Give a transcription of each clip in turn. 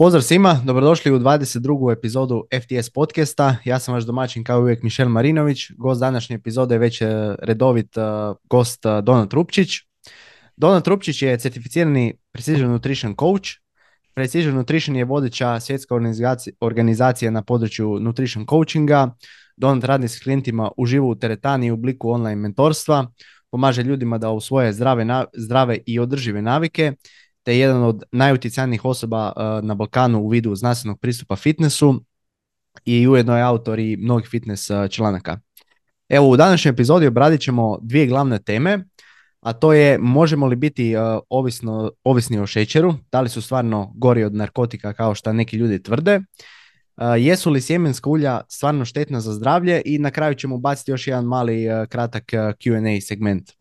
Pozdrav svima, dobrodošli u 22. epizodu FTS podcasta. Ja sam vaš domaćin kao uvijek Mišel Marinović. Gost današnje epizode je već e, redovit e, gost e, Donat Rupčić. Donat Rupčić je certificirani Precision Nutrition Coach. Precision Nutrition je vodeća svjetska organizacija na području nutrition coachinga. Donat radi s klijentima uživo u teretani u obliku online mentorstva. Pomaže ljudima da usvoje zdrave, zdrave i održive navike te jedan od najutjecajnijih osoba uh, na Balkanu u vidu znanstvenog pristupa fitnessu i ujedno je autor i mnogih fitness uh, članaka. Evo u današnjoj epizodi obradit ćemo dvije glavne teme, a to je možemo li biti uh, ovisno, ovisni o šećeru, da li su stvarno gori od narkotika kao što neki ljudi tvrde, jesu li sjemenska ulja stvarno štetna za zdravlje i na kraju ćemo baciti još jedan mali kratak Q&A segment.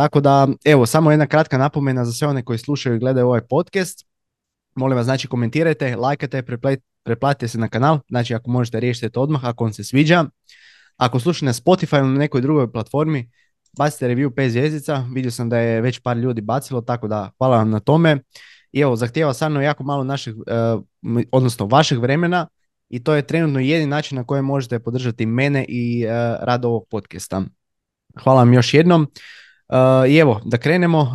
Tako da, evo, samo jedna kratka napomena za sve one koji slušaju i gledaju ovaj podcast. Molim vas, znači, komentirajte, lajkajte, preplatite se na kanal, znači ako možete riješiti to odmah, ako vam se sviđa. Ako slušate na Spotify ili na nekoj drugoj platformi, bacite review 5 zvijezdica, vidio sam da je već par ljudi bacilo, tako da hvala vam na tome. I evo, zahtjeva stvarno jako malo našeg, uh, odnosno vašeg vremena i to je trenutno jedini način na koji možete podržati mene i uh, rad ovog podcasta. Hvala vam još jednom. I evo, da krenemo.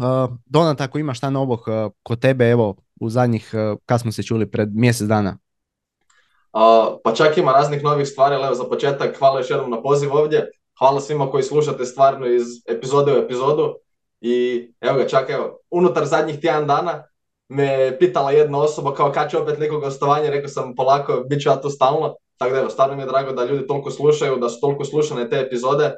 Donat, ako ima šta novog kod tebe, evo, u zadnjih, kad smo se čuli, pred mjesec dana? pa čak ima raznih novih stvari, ali evo za početak hvala još jednom na poziv ovdje. Hvala svima koji slušate stvarno iz epizode u epizodu. I evo ga, čak evo, unutar zadnjih tjedan dana me pitala jedna osoba kao kad će opet neko gostovanje, rekao sam polako, bit ću ja tu stalno. Tako da evo, stvarno mi je drago da ljudi toliko slušaju, da su toliko slušane te epizode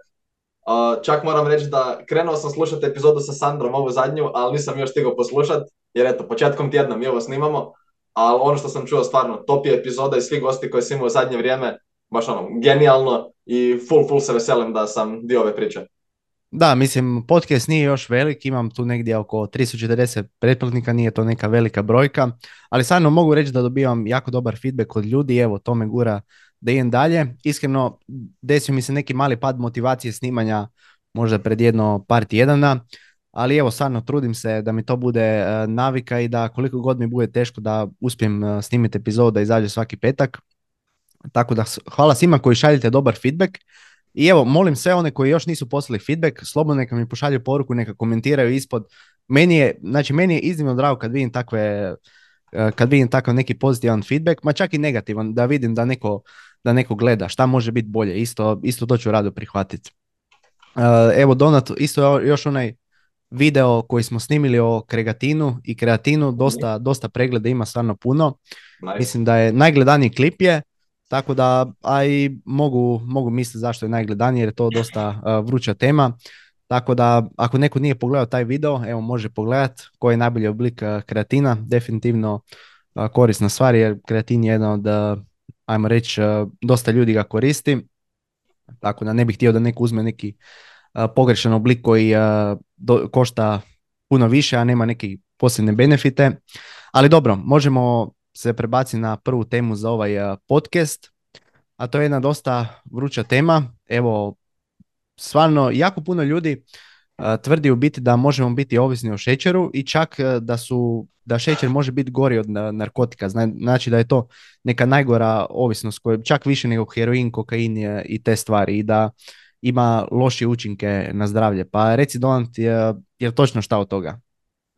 čak moram reći da krenuo sam slušati epizodu sa Sandrom, ovu zadnju, ali nisam još stigao poslušat, jer eto, početkom tjedna mi ovo snimamo, ali ono što sam čuo stvarno, top je epizoda i svi gosti koji sam imao u zadnje vrijeme, baš ono, genijalno i full, full se veselim da sam dio ove priče. Da, mislim, podcast nije još velik, imam tu negdje oko 340 pretplatnika, nije to neka velika brojka, ali stvarno mogu reći da dobivam jako dobar feedback od ljudi, evo, to me gura da idem dalje. Iskreno, desio mi se neki mali pad motivacije snimanja možda pred jedno par tjedana, ali evo stvarno trudim se da mi to bude e, navika i da koliko god mi bude teško da uspijem e, snimiti epizod da izađe svaki petak. Tako da hvala svima koji šaljete dobar feedback. I evo, molim sve one koji još nisu poslali feedback, slobodno neka mi pošalju poruku, neka komentiraju ispod. Meni je, znači, meni je iznimno drago kad vidim takve, e, kad vidim takav neki pozitivan feedback, ma čak i negativan, da vidim da neko da neko gleda, šta može biti bolje, isto, isto to ću rado prihvatiti. Uh, evo Donat, isto još onaj video koji smo snimili o kregatinu i kreatinu, dosta, dosta pregleda ima stvarno puno. Mislim da je najgledaniji klip je, tako da a i mogu, mogu misliti zašto je najgledaniji jer je to dosta uh, vruća tema. Tako da ako neko nije pogledao taj video, evo može pogledat koji je najbolji oblik uh, kreatina, definitivno korisna stvar jer kreatin je jedna od ajmo reći, e, dosta ljudi ga koristi, tako da ne bih htio da neko uzme neki e, pogrešan oblik koji e, košta puno više, a nema neke posebne benefite. Ali dobro, možemo se prebaciti na prvu temu za ovaj podcast, a to je jedna dosta vruća tema. Evo, stvarno, jako puno ljudi tvrdi u biti da možemo biti ovisni o šećeru i čak da su da šećer može biti gori od narkotika, znači da je to neka najgora ovisnost koja čak više nego heroin, kokain i te stvari i da ima loše učinke na zdravlje. Pa reci Donat, je, je točno šta od toga?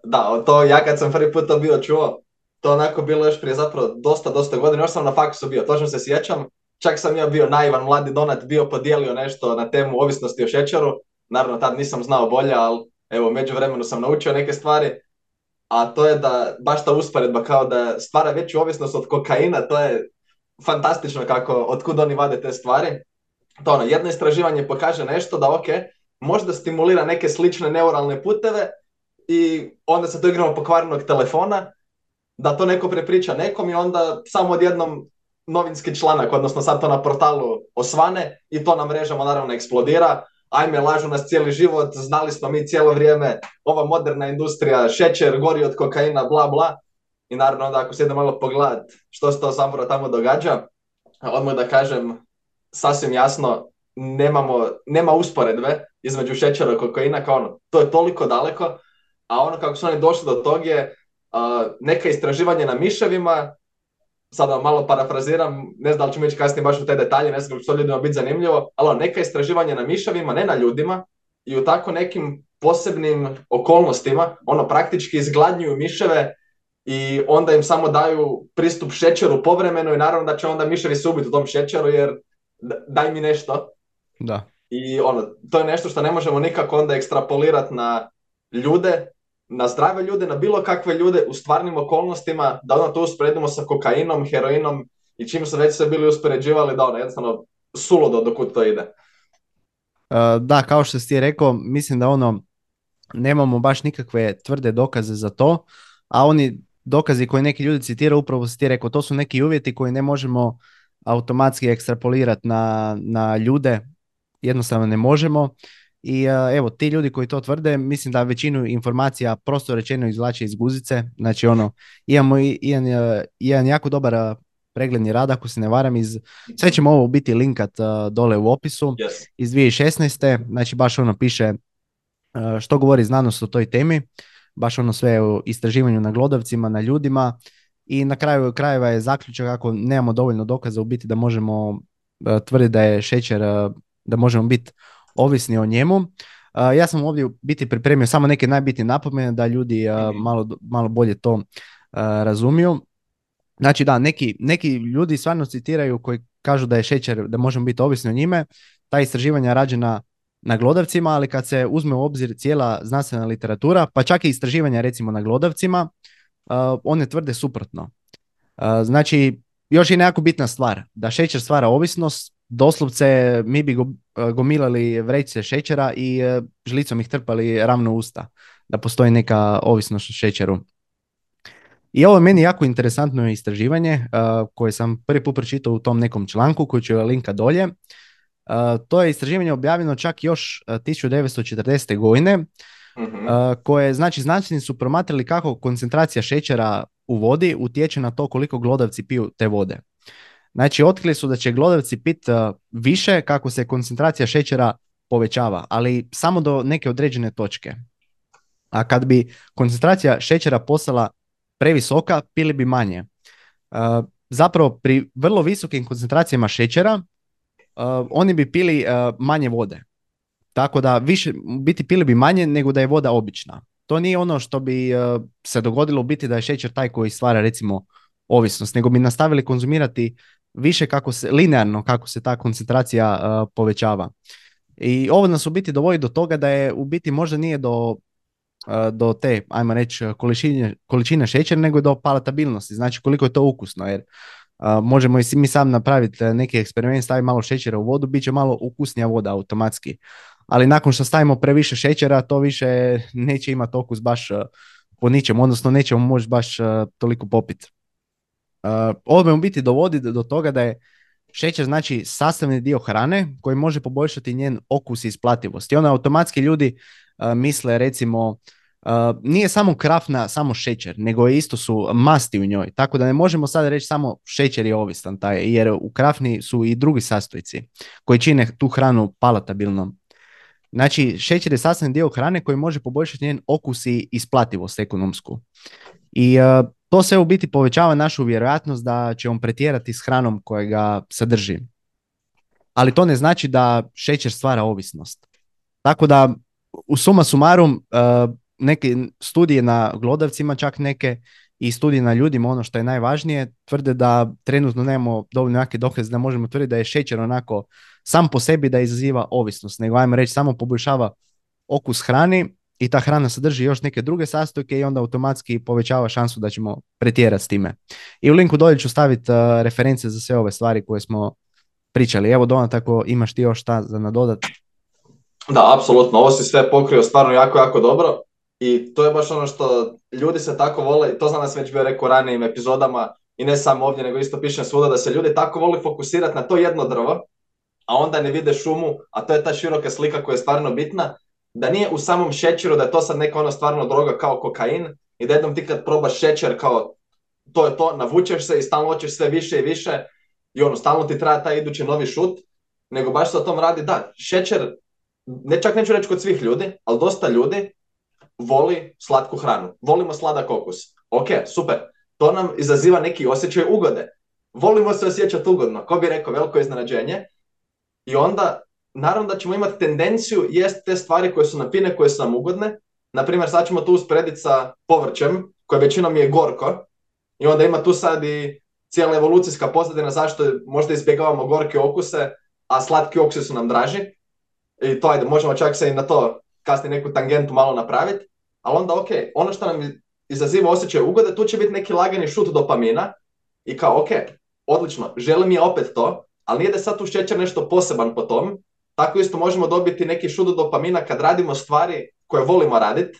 Da, to ja kad sam prvi put to bio čuo, to onako bilo još prije zapravo dosta, dosta godina, još sam na faksu bio, točno se sjećam, čak sam ja bio naivan mladi Donat, bio podijelio nešto na temu ovisnosti o šećeru, naravno tad nisam znao bolje, ali evo, među vremenu sam naučio neke stvari, a to je da baš ta usporedba kao da stvara veću ovisnost od kokaina, to je fantastično kako, otkud oni vade te stvari. To ono, jedno istraživanje pokaže nešto da ok, možda stimulira neke slične neuralne puteve i onda se to igramo pokvarnog telefona, da to neko prepriča nekom i onda samo odjednom novinski članak, odnosno sad to na portalu osvane i to na mrežama naravno eksplodira, ajme, lažu nas cijeli život, znali smo mi cijelo vrijeme, ova moderna industrija, šećer, gori od kokaina, bla, bla. I naravno onda ako se ide malo pogledat što se to zapravo tamo događa, odmah da kažem sasvim jasno, nemamo, nema usporedbe između šećera i kokaina, kao ono, to je toliko daleko, a ono kako su oni došli do tog je neka istraživanja na miševima sad vam malo parafraziram, ne znam da li ćemo ići kasnije baš u te detalje, ne znam kako će to ljudima biti zanimljivo, ali ono, neka istraživanja na miševima, ne na ljudima, i u tako nekim posebnim okolnostima, ono, praktički izgladnjuju miševe i onda im samo daju pristup šećeru povremeno i naravno da će onda miševi se ubiti u tom šećeru jer daj mi nešto. Da. I ono, to je nešto što ne možemo nikako onda ekstrapolirati na ljude, na zdrave ljude, na bilo kakve ljude u stvarnim okolnostima, da onda to usporedimo sa kokainom, heroinom i čim su već sve bili uspoređivali, da ono jednostavno suludo dokud to ide. Uh, da, kao što si ti rekao, mislim da ono, nemamo baš nikakve tvrde dokaze za to, a oni dokazi koje neki ljudi citiraju, upravo si ti rekao, to su neki uvjeti koji ne možemo automatski ekstrapolirati na, na ljude, jednostavno ne možemo. I uh, evo, ti ljudi koji to tvrde, mislim da većinu informacija prosto rečeno izvlače iz guzice. Znači ono, imamo i, jedan, uh, jedan jako dobar uh, pregledni rad, ako se ne varam, iz, sve ćemo ovo biti linkat dole u opisu, Yes. iz 2016. Znači baš ono piše što govori znanost o toj temi, baš ono sve o istraživanju na glodavcima, na ljudima i na kraju krajeva je zaključak ako nemamo dovoljno dokaza u biti da možemo tvrditi da je šećer, da možemo biti ovisni o njemu. Ja sam ovdje u biti pripremio samo neke najbitnije napomene da ljudi uh, malo, malo bolje to razumiju. Znači da, neki, neki ljudi stvarno citiraju koji kažu da je šećer, da možemo biti ovisni o njime. Ta istraživanja rađena na glodavcima, ali kad se uzme u obzir cijela znanstvena literatura, pa čak i istraživanja recimo na glodavcima, uh, one tvrde suprotno. Uh, znači, još je nekako bitna stvar, da šećer stvara ovisnost, doslovce mi bi go, gomilali vrećice šećera i uh, žlicom ih trpali ravno usta, da postoji neka ovisnost o šećeru. I ovo je meni jako interesantno istraživanje uh, koje sam prvi put pročitao u tom nekom članku koji ću linka dolje. To je istraživanje objavljeno čak još 1940. godine Mhm. koje znači znanstveni su promatrali kako koncentracija šećera u vodi utječe na to koliko glodavci piju te vode. Znači otkrili su da će glodavci pit više kako se koncentracija šećera povećava, ali samo do neke određene točke. A kad bi koncentracija šećera postala previsoka, pili bi manje. Zapravo pri vrlo visokim koncentracijama šećera uh, oni bi pili manje vode. Tako da više, biti pili bi manje nego da je voda obična. To nije ono što bi se dogodilo biti da je šećer taj koji stvara recimo ovisnost, nego bi nastavili konzumirati više kako se, linearno kako se ta koncentracija uh, povećava. I ovo nas u biti dovodi do toga da je u biti možda nije do, uh, do te, ajmo reći, količine, količine šećera, nego do palatabilnosti, znači koliko je to ukusno, jer Uh, možemo i mi sam napraviti neki eksperiment, staviti malo šećera u vodu, bit će malo ukusnija voda automatski. Ali nakon što stavimo previše šećera, to više neće imati okus baš po ničem, odnosno nećemo moći baš toliko popiti. Ovo me u biti dovodi do toga da je šećer znači sastavni dio hrane koji može poboljšati njen okus i isplativost. I onda automatski ljudi misle recimo Uh, nije samo krafna, samo šećer, nego isto su masti u njoj. Tako da ne možemo sad reći samo šećer je ovisan taj, jer u krafni su i drugi sastojci koji čine tu hranu palatabilnom. Znači, šećer je sastavni dio hrane koji može poboljšati njen okus i isplativost ekonomsku. I uh, to sve u biti povećava našu vjerojatnost da će on pretjerati s hranom koja ga sadrži. Ali to ne znači da šećer stvara ovisnost. Tako da, u suma sumarum, uh, neke studije na glodavcima, čak neke i studije na ljudima, ono što je najvažnije, tvrde da trenutno nemamo dovoljno jake dokaze da možemo tvrditi da je šećer onako sam po sebi da izaziva ovisnost, nego ajmo reći samo poboljšava okus hrani i ta hrana sadrži još neke druge sastojke i onda automatski povećava šansu da ćemo pretjerati s time. I u linku dolje ću staviti uh, reference za sve ove stvari koje smo pričali. Evo Donat, ako imaš ti još šta za nadodat. Da, apsolutno. Ovo si sve pokrio stvarno jako, jako dobro. I to je baš ono što ljudi se tako vole, to znam da sam već bio rekao ranijim epizodama, i ne samo ovdje, nego isto pišem svuda, da se ljudi tako voli fokusirati na to jedno drvo, a onda ne vide šumu, a to je ta široka slika koja je stvarno bitna, da nije u samom šećeru, da je to sad neka ono stvarno droga kao kokain, i da jednom ti kad probaš šećer kao to je to, navučeš se i stalno hoćeš sve više i više, i ono, stalno ti treba taj idući novi šut, nego baš se o tom radi, da, šećer, ne čak neću reći kod svih ljudi, ali dosta ljudi voli slatku hranu. Volimo sladak okus. Ok, super. To nam izaziva neki osjećaj ugode. volimo se osjećati ugodno, ko bi rekao, veliko iznenađenje. I onda, naravno da ćemo imati tendenciju jest te stvari koje su nam fine, koje su nam ugodne. Naprimjer, sad ćemo tu usporediti sa povrćem, koje većinom je gorko. I onda ima tu sad i cijela evolucijska pozadina zašto možda izbjegavamo gorke okuse, a slatki okusi su nam draži. I to ajde, možemo čak se i na to kasnije neku tangentu malo napraviti. Ali onda ok, ono što nam izaziva osjećaj ugode, tu će biti neki lagani šut dopamina i kao ok, odlično, želim je opet to, ali nije da sad tu šećer nešto poseban po tom, tako isto možemo dobiti neki šut dopamina kad radimo stvari koje volimo raditi.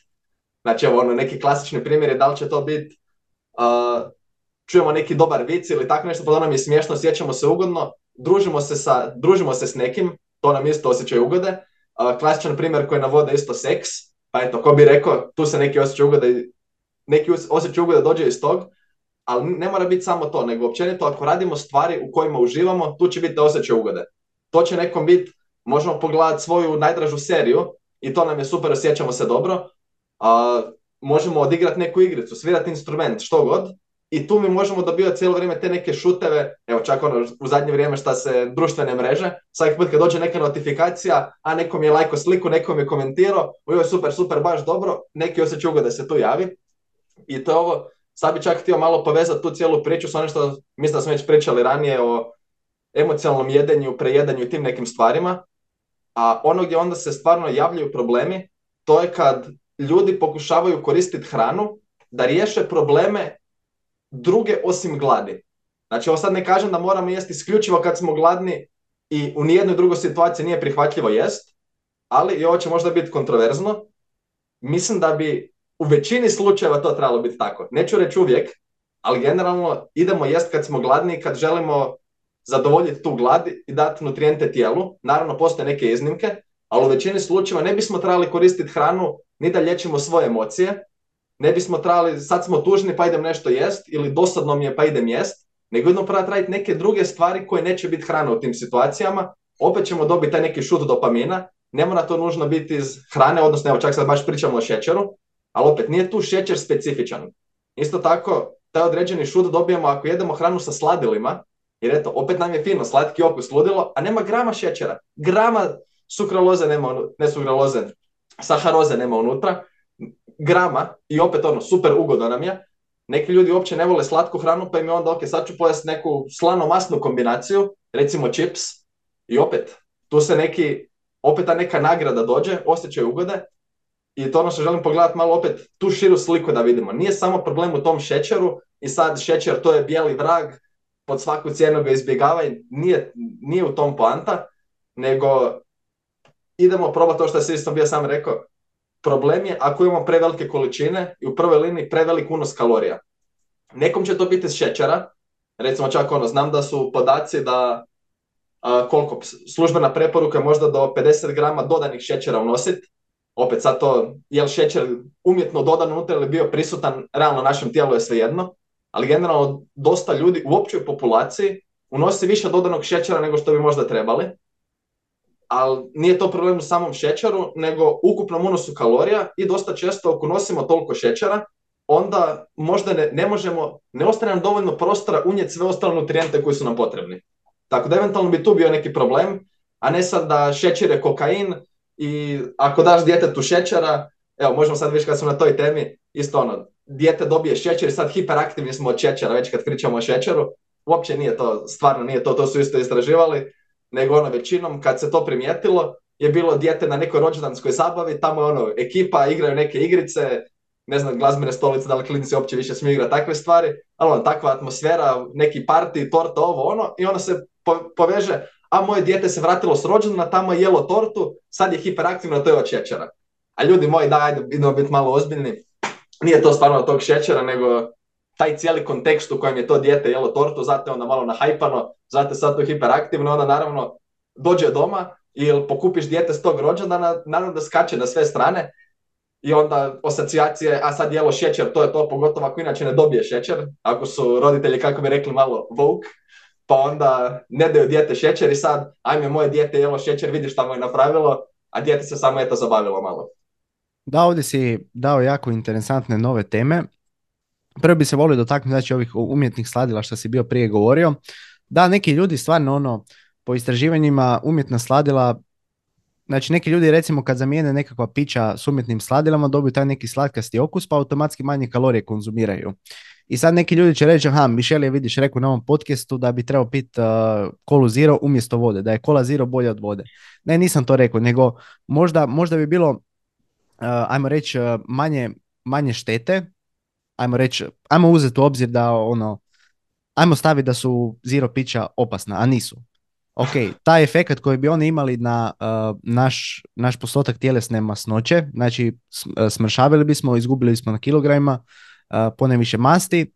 Znači, evo, ono, neki klasični primjer je da li će to biti uh, čujemo neki dobar vic ili tako nešto, pa nam je smiješno, sjećamo se ugodno, družimo se, sa, družimo se s nekim, to nam isto osjećaj ugode. Uh, klasičan primjer koji navode isto seks, pa eto, ko bi rekao, tu se neki osjećaj ugode, neki osjećaj ugode dođe iz tog, ali ne mora biti samo to, nego općenito ako radimo stvari u kojima uživamo, tu će biti osjećaj ugode. To će nekom biti, možemo pogledati svoju najdražu seriju i to nam je super, osjećamo se dobro. A, možemo odigrati neku igricu, svirati instrument, što god. I tu mi možemo dobivati cijelo vrijeme te neke šuteve, evo čak ono u zadnje vrijeme šta se društvene mreže, svaki put kad dođe neka notifikacija, a nekom je lajko sliku, nekom je komentirao, je super, super, baš dobro, neki osjećaj ugode se tu javi. I to je ovo, sad bi čak htio malo povezati tu cijelu priču s onim što mislim da smo već pričali ranije o emocionalnom jedenju, prejedanju i tim nekim stvarima. A ono gdje onda se stvarno javljaju problemi, to je kad ljudi pokušavaju koristiti hranu da riješe probleme druge osim gladi. Znači ovo sad ne kažem da moramo jesti isključivo kad smo gladni i u nijednoj drugoj situaciji nije prihvatljivo jest, ali i ovo će možda biti kontroverzno. Mislim da bi u većini slučajeva to trebalo biti tako. Neću reći uvijek, ali generalno idemo jest kad smo gladni i kad želimo zadovoljiti tu glad i dati nutrijente tijelu. Naravno, postoje neke iznimke, ali u većini slučajeva ne bismo trebali koristiti hranu ni da liječimo svoje emocije, ne bismo trebali, sad smo tužni pa idem nešto jest, ili dosadno mi je pa idem jest, nego idemo pravo raditi neke druge stvari koje neće biti hrana u tim situacijama, opet ćemo dobiti taj neki šut dopamina, ne mora to nužno biti iz hrane, odnosno evo čak sad baš pričamo o šećeru, ali opet nije tu šećer specifičan. Isto tako, taj određeni šut dobijemo ako jedemo hranu sa sladilima, jer eto, opet nam je fino, slatki okus ludilo, a nema grama šećera, grama sukraloze nema, ne sukraloze, saharoze nema unutra, grama i opet ono, super ugodno nam je. Neki ljudi uopće ne vole slatku hranu, pa im je onda, ok, sad ću pojesti neku slano-masnu kombinaciju, recimo chips, i opet, tu se neki, opet ta neka nagrada dođe, osjećaj ugode, i to ono što želim pogledati malo opet tu širu sliku da vidimo. Nije samo problem u tom šećeru i sad šećer to je bijeli vrag, pod svaku cijenu ga izbjegavaj, nije, nije u tom poanta, nego idemo probati to što sam bio sam rekao, problem je ako imamo prevelike količine i u prvoj liniji prevelik unos kalorija. Nekom će to biti iz šećera, recimo čak ono, znam da su podaci da a, koliko, službena preporuka je možda do 50 grama dodanih šećera unositi, opet sad to, je li šećer umjetno dodan unutra ili bio prisutan, realno našem tijelu je svejedno, ali generalno dosta ljudi u općoj populaciji unosi više dodanog šećera nego što bi možda trebali. Ali nije to problem u samom šećeru, nego ukupnom unosu kalorija i dosta često ako nosimo toliko šećera, onda možda ne, ne možemo, ne ostane nam dovoljno prostora unijeti sve ostale nutrijente koji su nam potrebni. Tako da eventualno bi tu bio neki problem, a ne sad da šećer je kokain i ako daš djetetu šećera, evo možemo sad više kad smo na toj temi, isto ono, dijete dobije šećer sad hiperaktivni smo od šećera, već kad pričamo o šećeru, uopće nije to, stvarno nije to, to su isto istraživali, nego ono većinom kad se to primijetilo je bilo dijete na nekoj rođendanskoj zabavi, tamo je ono ekipa, igraju neke igrice, ne znam, glazbene stolice, da li klinici uopće više smiju igrati takve stvari, ali ono, takva atmosfera, neki parti, torta, ovo, ono, i ono se poveže, a moje dijete se vratilo s rođendana, tamo je jelo tortu, sad je hiperaktivno, to je od šećera. A ljudi moji, da, idemo biti malo ozbiljni, nije to stvarno tog šećera, nego taj cijeli kontekst u kojem je to dijete jelo tortu, zato je onda malo nahajpano, zato je sad to hiperaktivno, onda naravno dođe doma ili pokupiš dijete s tog rođendana, naravno da skače na sve strane i onda asocijacije, a sad jelo šećer, to je to, pogotovo ako inače ne dobije šećer, ako su roditelji, kako bi rekli, malo vogue, pa onda ne daju dijete šećer i sad, ajme, moje dijete jelo šećer, vidi šta mu je napravilo, a dijete se samo eto zabavilo malo. Da, ovdje si dao jako interesantne nove teme. prvo bi se volio dotaknuti znači ovih umjetnih sladila što si bio prije govorio. Da, neki ljudi stvarno ono, po istraživanjima umjetna sladila Znači neki ljudi recimo kad zamijene nekakva pića s umjetnim sladilama dobiju taj neki slatkasti okus pa automatski manje kalorije konzumiraju. I sad neki ljudi će reći, aha, Mišel je vidiš rekao na ovom podcastu da bi trebao piti uh, kolu zero umjesto vode, da je kola zero bolja od vode. Ne, nisam to rekao, nego možda, možda bi bilo, ajmo reći, uh, manje, manje štete, ajmo reći, ajmo uzeti u obzir da ono, ajmo staviti da su zero pića opasna, a nisu. Ok, taj efekat koji bi oni imali na uh, naš, naš postotak tjelesne masnoće, znači smršavili bismo, izgubili bismo na kilogramima, uh, više masti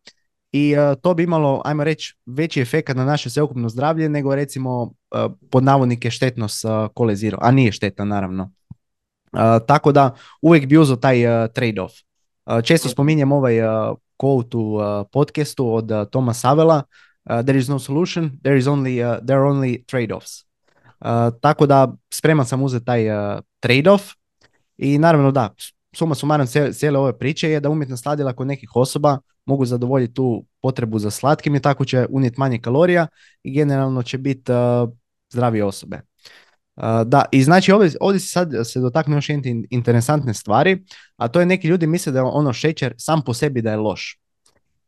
i uh, to bi imalo, ajmo reći, veći efekat na naše sveukupno zdravlje nego recimo pod navodnike štetnost kole zero, a nije štetna naravno. Tako da uvijek bi uzeo taj trade-off. Često spominjem ovaj quote u podcastu od Toma Savela, there is no solution, there is only, there are only trade-offs. Tako da spreman sam uzeti taj trade-off i naravno da, suma sumaran cijele ove priče je da umjetna sladila kod nekih osoba mogu zadovoljiti tu potrebu za slatkim i tako će unijeti manje kalorija i generalno će biti uh, zdravije osobe. Da, i znači ovdje, ovdje se sad se dotakne još jedne interesantne stvari, a to je neki ljudi misle da je ono šećer sam po sebi da je loš.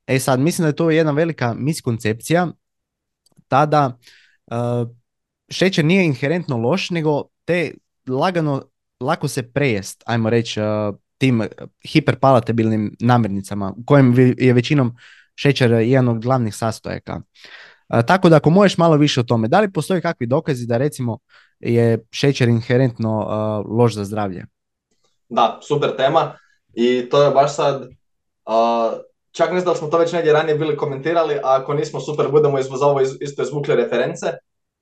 E sad, mislim da je to jedna velika miskoncepcija, tada uh, šećer nije inherentno loš, nego te lagano lako se prejest, ajmo reći, uh, tim hiperpalatabilnim namirnicama u kojem je većinom šećer jedan od glavnih sastojaka. Uh, tako da ako možeš malo više o tome, da li postoji kakvi dokazi da recimo je šećer inherentno uh, loš za zdravlje? Da, super tema. I to je baš sad, čak ne znam da smo to već negdje ranije bili komentirali, a ako nismo super budemo iz, za ovo isto izvukli reference,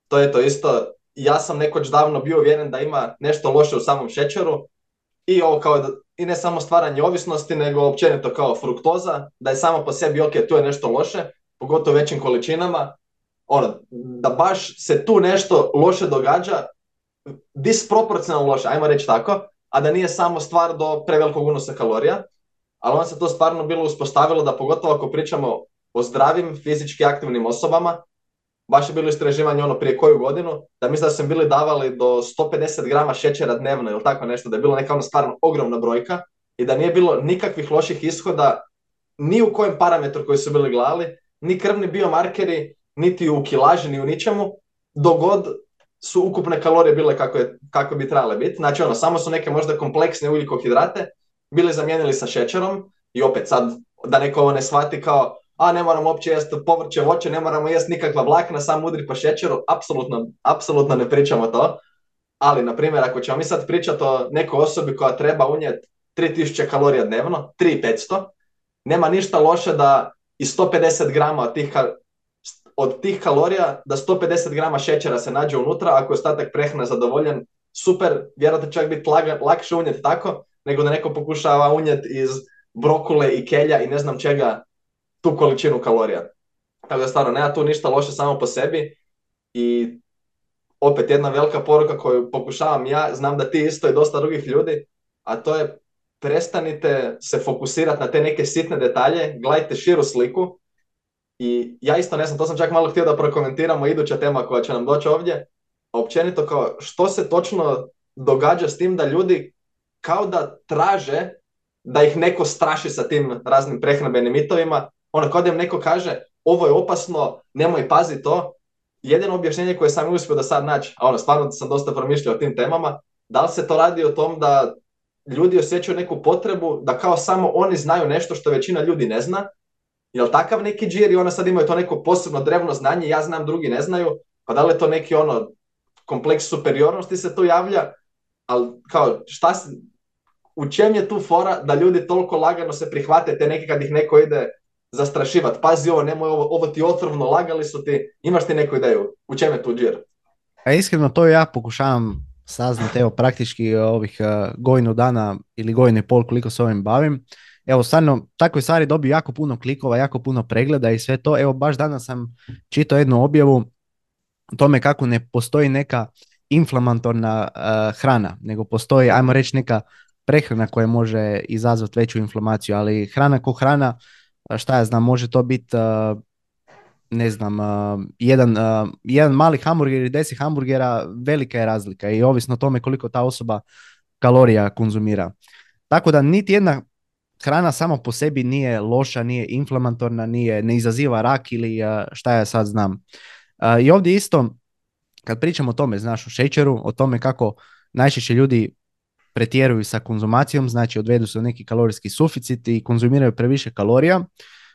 to je to isto, ja sam nekoć davno bio uvjeren da ima nešto loše u samom šećeru. I ovo kao da, i ne samo stvaranje ovisnosti, nego općenito kao fruktoza, da je samo po sebi ok, tu je nešto loše, pogotovo većim količinama, ono, da baš se tu nešto loše događa, disproporcionalno loše, ajmo reći tako, a da nije samo stvar do prevelikog unosa kalorija, ali onda se to stvarno bilo uspostavilo da pogotovo ako pričamo o zdravim fizički aktivnim osobama, baš je bilo istraživanje ono prije koju godinu, da mislim da su bili davali do 150 grama šećera dnevno ili tako nešto, da je bilo neka ono stvarno ogromna brojka i da nije bilo nikakvih loših ishoda ni u kojem parametru koji su bili gledali, ni krvni biomarkeri, niti u kilaži, ni u ničemu, dogod su ukupne kalorije bile kako, je, kako bi trebale biti. Znači ono, samo su neke možda kompleksne ugljikohidrate bili zamijenili sa šećerom i opet sad da neko ovo ne shvati kao a ne moramo uopće jesti povrće, voće, ne moramo jesti nikakva vlakna, sam udri po šećeru, apsolutno, apsolutno ne pričamo to. Ali, na primjer, ako ćemo mi sad pričati o nekoj osobi koja treba unijeti 3000 kalorija dnevno, 3500, nema ništa loše da i 150 grama od tih, od tih kalorija, da 150 grama šećera se nađe unutra, ako je ostatak prehrane zadovoljen, super, vjerojatno čak biti lakše unijeti tako, nego da neko pokušava unijeti iz brokule i kelja i ne znam čega tu količinu kalorija. Tako da stvarno nema tu ništa loše samo po sebi i opet jedna velika poruka koju pokušavam ja, znam da ti isto i dosta drugih ljudi, a to je prestanite se fokusirati na te neke sitne detalje, gledajte širu sliku i ja isto ne znam, to sam čak malo htio da prokomentiramo iduća tema koja će nam doći ovdje, općenito kao što se točno događa s tim da ljudi kao da traže da ih neko straši sa tim raznim prehrambenim mitovima ono kao da im neko kaže ovo je opasno, nemoj pazi to. Jedino objašnjenje koje sam uspio da sad naći, a ono stvarno sam dosta promišljao o tim temama, da li se to radi o tom da ljudi osjećaju neku potrebu da kao samo oni znaju nešto što većina ljudi ne zna, jel takav neki džir i ona sad imaju to neko posebno drevno znanje, ja znam, drugi ne znaju, pa da li je to neki ono kompleks superiornosti se tu javlja, ali kao šta se, u čem je tu fora da ljudi toliko lagano se prihvate te neke kad ih neko ide zastrašivati. Pazi ovo, nemoj ovo, ovo ti otrovno, lagali su ti, imaš ti neku ideju, u čem je tu džir? A iskreno to ja pokušavam saznati, evo praktički ovih uh, godinu dana ili godinu i pol koliko se ovim bavim. Evo stvarno, takve stvari dobiju jako puno klikova, jako puno pregleda i sve to. Evo baš danas sam čitao jednu objavu o tome kako ne postoji neka inflamatorna uh, hrana, nego postoji, ajmo reći, neka prehrana koja može izazvati veću inflamaciju, ali hrana ko hrana šta ja znam, može to biti ne znam, jedan, jedan mali hamburger ili deset hamburgera, velika je razlika i ovisno o tome koliko ta osoba kalorija konzumira. Tako da niti jedna hrana samo po sebi nije loša, nije inflamatorna, nije, ne izaziva rak ili šta ja sad znam. I ovdje isto, kad pričamo o tome, znaš, o šećeru, o tome kako najčešće ljudi pretjeruju sa konzumacijom, znači odvedu se u neki kalorijski suficit i konzumiraju previše kalorija,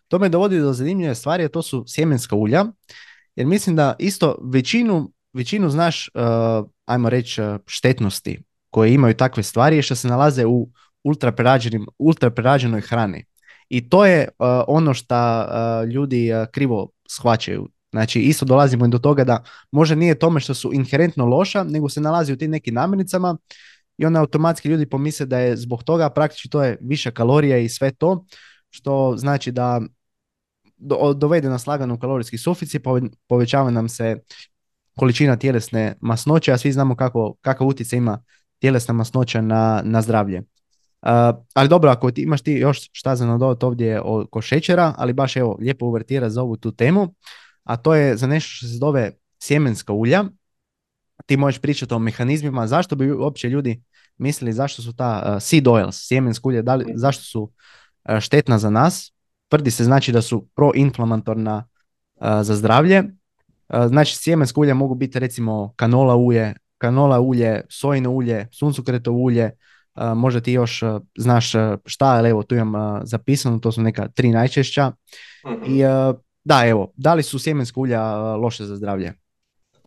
to me dovodi do zanimljive stvari, a to su sjemenska ulja, jer mislim da isto većinu, većinu znaš, uh, ajmo reći, štetnosti koje imaju takve stvari je što se nalaze u ultra prerađenoj hrani. I to je uh, ono što uh, ljudi uh, krivo shvaćaju. Znači, isto dolazimo do toga da možda nije tome što su inherentno loša, nego se nalazi u tim nekim namirnicama i onda automatski ljudi pomisle da je zbog toga praktički to je više kalorija i sve to, što znači da dovede nas lagano kalorijski suficit, povećava nam se količina tjelesne masnoće, a svi znamo kako, kakav utjecaj ima tjelesna masnoća na, na zdravlje. Ali dobro, ako ti, imaš ti još šta za nadodati ovdje oko šećera, ali baš evo, lijepo uvertira za ovu tu temu, a to je za nešto što se zove sjemenska ulja. Ti možeš pričati o mehanizmima, zašto bi uopće ljudi mislili zašto su ta uh, seed oils, sjemenska ulja, da li, zašto su uh, štetna za nas. Tvrdi se znači da su proinflamatorna uh, za zdravlje. Znači sjemenska ulja mogu biti recimo kanola ulje, kanola ulje, sojino ulje, suncokretovo ulje, možda ti još znaš šta, ali evo tu imam zapisano, to su neka tri najčešća. I mhm. da, evo, da li su sjemenska ulja loše za zdravlje?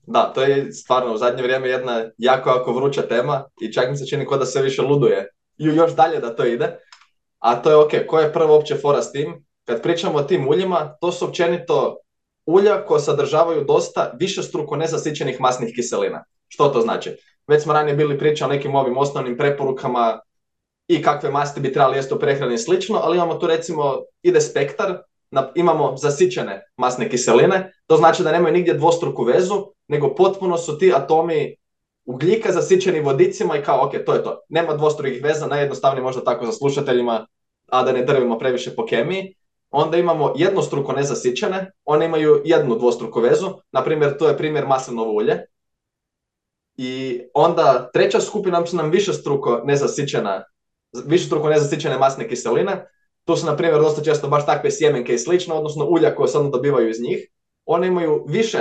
Da, to je stvarno u zadnje vrijeme jedna jako, jako vruća tema i čak mi se čini kao da se više luduje i još dalje da to ide. A to je ok, koja je prva opće fora s tim? Kad pričamo o tim uljima, to su općenito ulja koja sadržavaju dosta više struko nezasićenih masnih kiselina. Što to znači? Već smo ranije bili pričali o nekim ovim osnovnim preporukama i kakve masti bi trebali jesti u prehrani i slično, ali imamo tu recimo, ide spektar, imamo zasićene masne kiseline, to znači da nemaju nigdje dvostruku vezu, nego potpuno su ti atomi ugljika zasićeni vodicima i kao, ok, to je to. Nema dvostrukih veza, najjednostavnije možda tako za slušateljima, a da ne drvimo previše po kemiji. Onda imamo jednostruko nezasićene, one imaju jednu dvostruku vezu, na primjer, to je primjer maslinovo ulje, i onda treća skupina su nam više struko nezasićena, više struko nezasićene masne kiseline. Tu su, na primjer, dosta često baš takve sjemenke i slično, odnosno ulja koje se onda dobivaju iz njih. One imaju više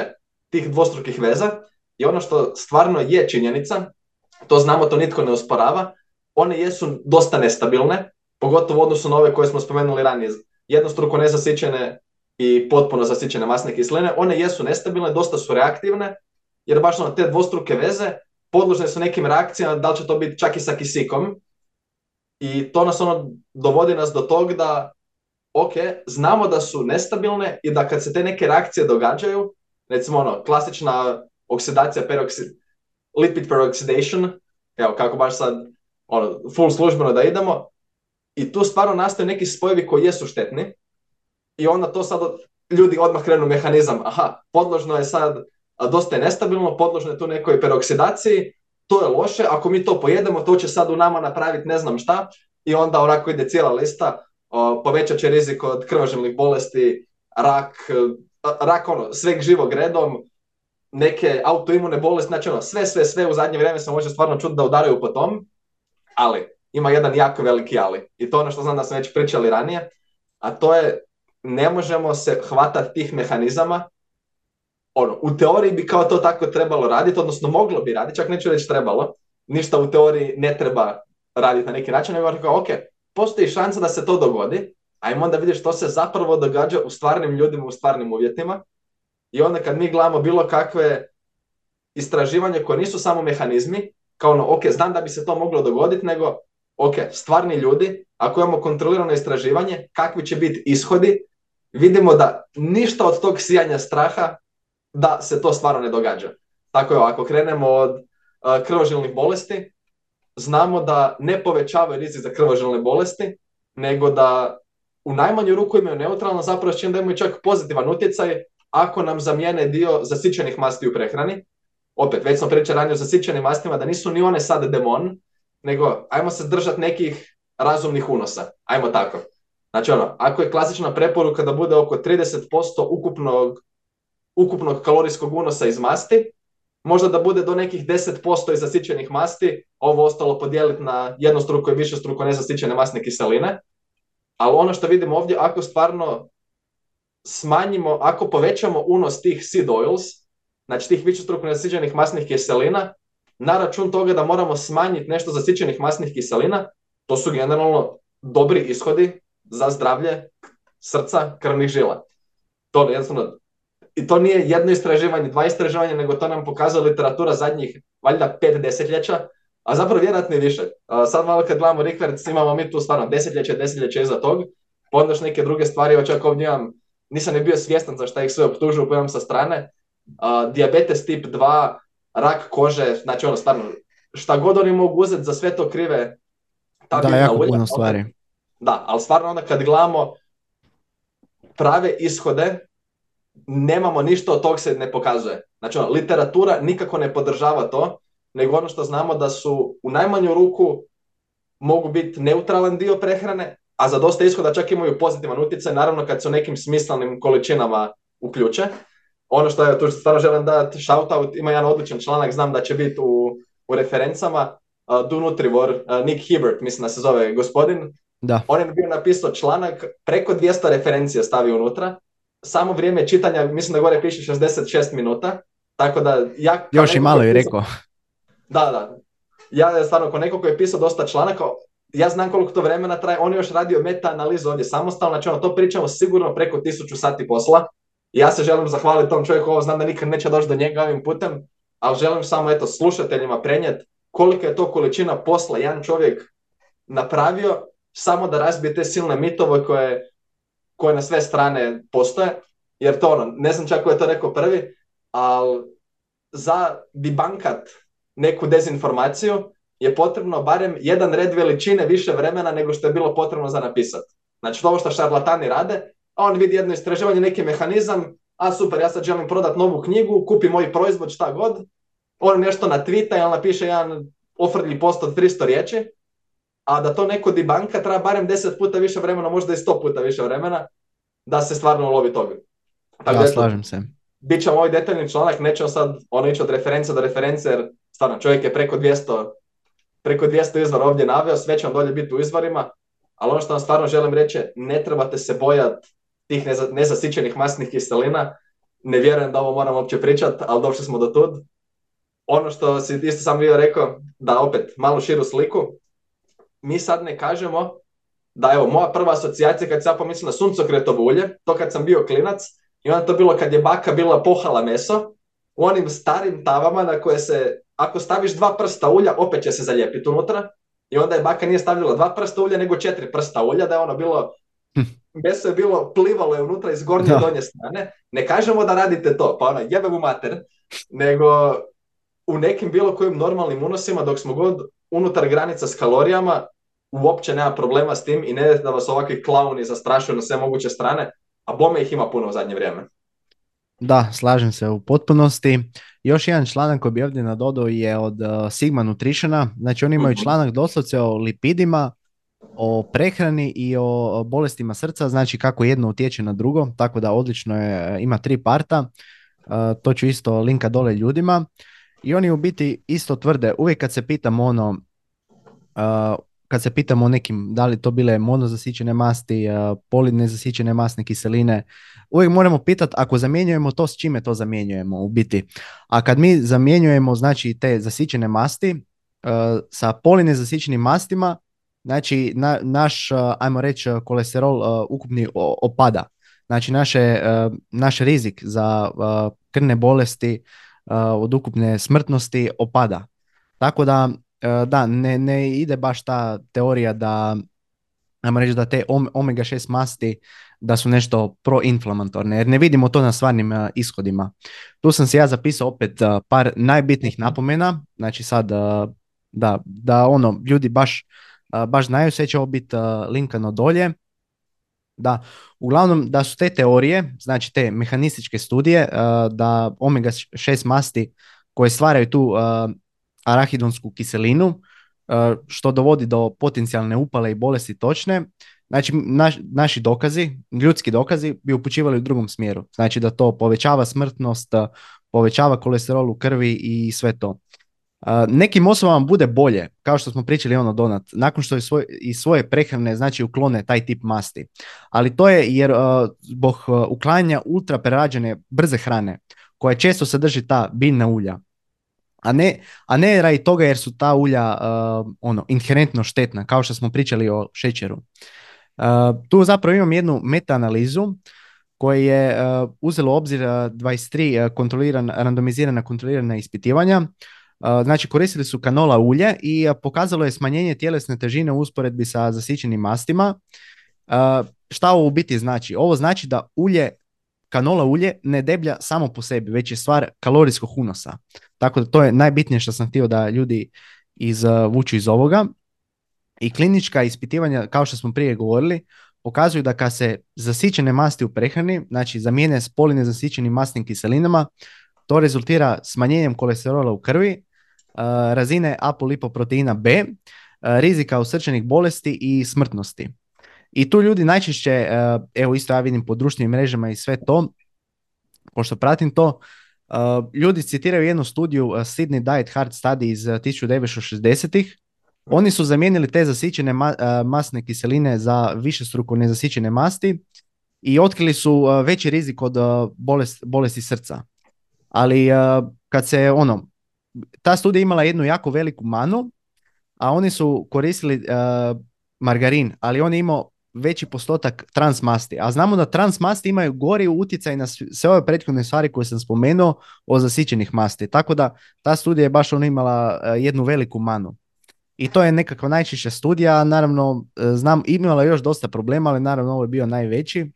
tih dvostrukih veza i ono što stvarno je činjenica, to znamo, to nitko ne osporava, one jesu dosta nestabilne, pogotovo u odnosu na ove koje smo spomenuli ranije. Jednostruko nezasićene i potpuno zasićene masne kiseline, one jesu nestabilne, dosta su reaktivne jer baš ono, te dvostruke veze podložne su nekim reakcijama, da li će to biti čak i sa kisikom. I to nas ono dovodi nas do tog da, ok, znamo da su nestabilne i da kad se te neke reakcije događaju, recimo ono, klasična oksidacija peroksid, lipid peroxidation, evo kako baš sad ono, full službeno da idemo, i tu stvarno nastaju neki spojevi koji jesu štetni i onda to sad ljudi odmah krenu mehanizam, aha, podložno je sad dosta je nestabilno, podložno je tu nekoj peroksidaciji, to je loše, ako mi to pojedemo, to će sad u nama napraviti ne znam šta i onda onako ide cijela lista, povećat će rizik od krvožilnih bolesti, rak, rak ono, sveg živog redom, neke autoimune bolesti, znači ono, sve, sve, sve u zadnje vrijeme se može stvarno čuti da udaraju po tom, ali ima jedan jako veliki ali. I to ono što znam da smo već pričali ranije, a to je ne možemo se hvatati tih mehanizama ono, u teoriji bi kao to tako trebalo raditi, odnosno moglo bi raditi, čak neću reći trebalo, ništa u teoriji ne treba raditi na neki način, nego kao, ok, postoji šansa da se to dogodi, ajmo onda vidjeti što se zapravo događa u stvarnim ljudima, u stvarnim uvjetima, i onda kad mi gledamo bilo kakve istraživanja koje nisu samo mehanizmi, kao ono, ok, znam da bi se to moglo dogoditi, nego, ok, stvarni ljudi, ako imamo kontrolirano istraživanje, kakvi će biti ishodi, vidimo da ništa od tog sijanja straha da se to stvarno ne događa. Tako je, ako krenemo od uh, krvožilnih bolesti, znamo da ne povećavaju rizik za krvožilne bolesti, nego da u najmanju ruku imaju neutralno, zapravo čim da imaju čak pozitivan utjecaj ako nam zamijene dio zasićenih masti u prehrani. Opet, već smo pričali ranije o zasićenim mastima, da nisu ni one sad demon, nego ajmo se držati nekih razumnih unosa. Ajmo tako. Znači ono, ako je klasična preporuka da bude oko 30% ukupnog, ukupnog kalorijskog unosa iz masti, možda da bude do nekih 10% iz zasićenih masti, ovo ostalo podijeliti na jednostruko i višestruko nezasićene masne kiseline. Ali ono što vidimo ovdje, ako stvarno smanjimo, ako povećamo unos tih seed oils, znači tih višestruko nezasićenih masnih kiselina, na račun toga da moramo smanjiti nešto zasićenih masnih kiselina, to su generalno dobri ishodi za zdravlje srca, krvnih žila. To jednostavno i to nije jedno istraživanje, dva istraživanja, nego to nam pokazuje literatura zadnjih, valjda, pet desetljeća, a zapravo vjerojatno i više. sad malo kad gledamo Rikverc, imamo mi tu stvarno desetljeće, desetljeće iza tog, pa onda još neke druge stvari, čak ovdje imam, nisam ni bio svjestan za šta ih sve optužuju, pa imam sa strane. Uh, diabetes tip 2, rak kože, znači ono stvarno, šta god oni mogu uzeti za sve to krive ta da, jako puno stvari. Da, ali stvarno onda kad gledamo prave ishode, nemamo ništa od tog se ne pokazuje. Znači, ono, literatura nikako ne podržava to, nego ono što znamo da su u najmanju ruku mogu biti neutralan dio prehrane, a za dosta ishoda čak imaju pozitivan utjecaj, naravno kad su nekim smislenim količinama uključe. Ono što je, tu stvarno želim dati shoutout, ima jedan odličan članak, znam da će biti u, u referencama, uh, Do Nutrivor, uh, Nick Hibbert, mislim da se zove gospodin, da. on je bio napisao članak, preko 200 referencija stavi unutra, samo vrijeme čitanja, mislim da gore piše 66 minuta, tako da ja... Još i malo je rekao. Da, da. Ja stvarno, ko neko koji je pisao dosta članaka, ja znam koliko to vremena traje, on je još radio meta-analizu ovdje samostalno, znači ono, to pričamo sigurno preko tisuću sati posla. Ja se želim zahvaliti tom čovjeku, ovo znam da nikad neće doći do njega ovim putem, ali želim samo eto slušateljima prenijeti kolika je to količina posla jedan čovjek napravio samo da razbije te silne mitove koje koje na sve strane postoje, jer to ono, ne znam čak ko je to rekao prvi, ali za dibankat neku dezinformaciju je potrebno barem jedan red veličine više vremena nego što je bilo potrebno za napisati. Znači ovo što šarlatani rade, a on vidi jedno istraživanje, neki mehanizam, a super, ja sad želim prodati novu knjigu, kupi moj proizvod, šta god, on nešto na twita i on napiše jedan ofrlji post od 300 riječi, a da to neko di banka treba barem 10 puta više vremena, možda i 100 puta više vremena, da se stvarno ulovi toga. Tako ja, slažem se. Bit će ovaj detaljni članak, nećemo sad ono ići od reference do reference, jer stvarno čovjek je preko 200, preko 200 izvora ovdje naveo, sve će vam dolje biti u izvorima, ali ono što vam stvarno želim reći, ne trebate se bojati tih nezasićenih masnih kiselina, ne vjerujem da ovo moram uopće pričati, ali došli smo do tud. Ono što si isto sam bio rekao, da opet malo širu sliku, mi sad ne kažemo da evo, moja prva asocijacija kad sam ja pomislio na suncokretovo ulje, to kad sam bio klinac, i onda to bilo kad je baka bila pohala meso, u onim starim tavama na koje se, ako staviš dva prsta ulja, opet će se zalijepiti unutra, i onda je baka nije stavila dva prsta ulja, nego četiri prsta ulja, da je ono bilo, hm. meso je bilo, plivalo je unutra iz gornje i donje strane. Ne kažemo da radite to, pa ono, jebe mu mater, nego u nekim bilo kojim normalnim unosima, dok smo god unutar granica s kalorijama, uopće nema problema s tim i ne da vas ovakvi klauni zastrašuju na sve moguće strane, a bome ih ima puno u zadnje vrijeme. Da, slažem se u potpunosti. Još jedan članak koji bi ovdje nadodao je od uh, Sigma Nutritiona. Znači oni imaju mhm. članak doslovce o lipidima, o prehrani i o bolestima srca, znači kako jedno utječe na drugo, tako da odlično je, ima tri parta. Uh, to ću isto linka dole ljudima. I oni u biti isto tvrde, uvijek kad se pitam ono, uh, kad se pitamo o nekim, da li to bile monozasićene masti, polinezasićene masne kiseline, uvijek moramo pitati ako zamjenjujemo to s čime to zamjenjujemo u biti. A kad mi zamjenjujemo znači te zasićene masti sa polinezasićenim mastima, znači naš, ajmo reći, kolesterol ukupni opada. Znači naše, naš rizik za krvne bolesti od ukupne smrtnosti opada. Tako da da, ne, ne ide baš ta teorija da, ajmo reći da te omega-6 masti da su nešto proinflamatorne, jer ne vidimo to na stvarnim uh, ishodima. Tu sam se ja zapisao opet uh, par najbitnijih napomena, znači sad da, da ono, ljudi baš, baš znaju, sve će ovo biti linkano dolje. Da, uglavnom da su te teorije, znači te mehanističke studije, da omega-6 masti koje stvaraju tu arahidonsku kiselinu, e, što dovodi do potencijalne upale i bolesti točne, Znači, naši dokazi, ljudski dokazi bi upućivali u drugom smjeru. Znači da to povećava smrtnost, povećava kolesterol u krvi i sve to. Nekim osobama bude bolje, kao što smo pričali ono donat, nakon što je svoj, iz svoje prehrane znači uklone taj tip masti. Ali to je jer zbog uklanjanja ultra prerađene brze hrane, koja često sadrži ta biljna ulja, a ne, a ne radi toga jer su ta ulja ono inherentno štetna, kao što smo pričali o šećeru. tu zapravo imam jednu meta-analizu koje je uzelo u obzir 23 kontroliran, randomizirana kontrolirana ispitivanja Znači koristili su kanola ulje i pokazalo je smanjenje tjelesne težine u usporedbi sa zasićenim mastima. Šta ovo u biti znači? Ovo znači da ulje, kanola ulje ne deblja samo po sebi, već je stvar kalorijskog unosa. Tako da to je najbitnije što sam htio da ljudi izvuču iz ovoga. I klinička ispitivanja, kao što smo prije govorili, pokazuju da kad se zasićene masti u prehrani, znači zamijene s zasićenim masnim kiselinama, to rezultira smanjenjem kolesterola u krvi, razine apolipoproteina B, rizika srčanih bolesti i smrtnosti. I tu ljudi najčešće, evo isto ja vidim po društvenim mrežama i sve to, pošto pratim to, ljudi citiraju jednu studiju Sydney Diet Hard Study iz 1960-ih. Oni su zamijenili te zasićene masne kiseline za više struko nezasićene masti i otkrili su veći rizik od bolesti srca. Ali kad se ono, ta studija imala jednu jako veliku manu, a oni su koristili margarin, ali on je imao veći postotak transmasti. A znamo da transmasti imaju gori utjecaj na sve ove prethodne stvari koje sam spomenuo o zasićenih masti. Tako da ta studija je baš ona imala uh, jednu veliku manu. I to je nekakva najčešća studija, naravno uh, znam imala još dosta problema, ali naravno ovo je bio najveći.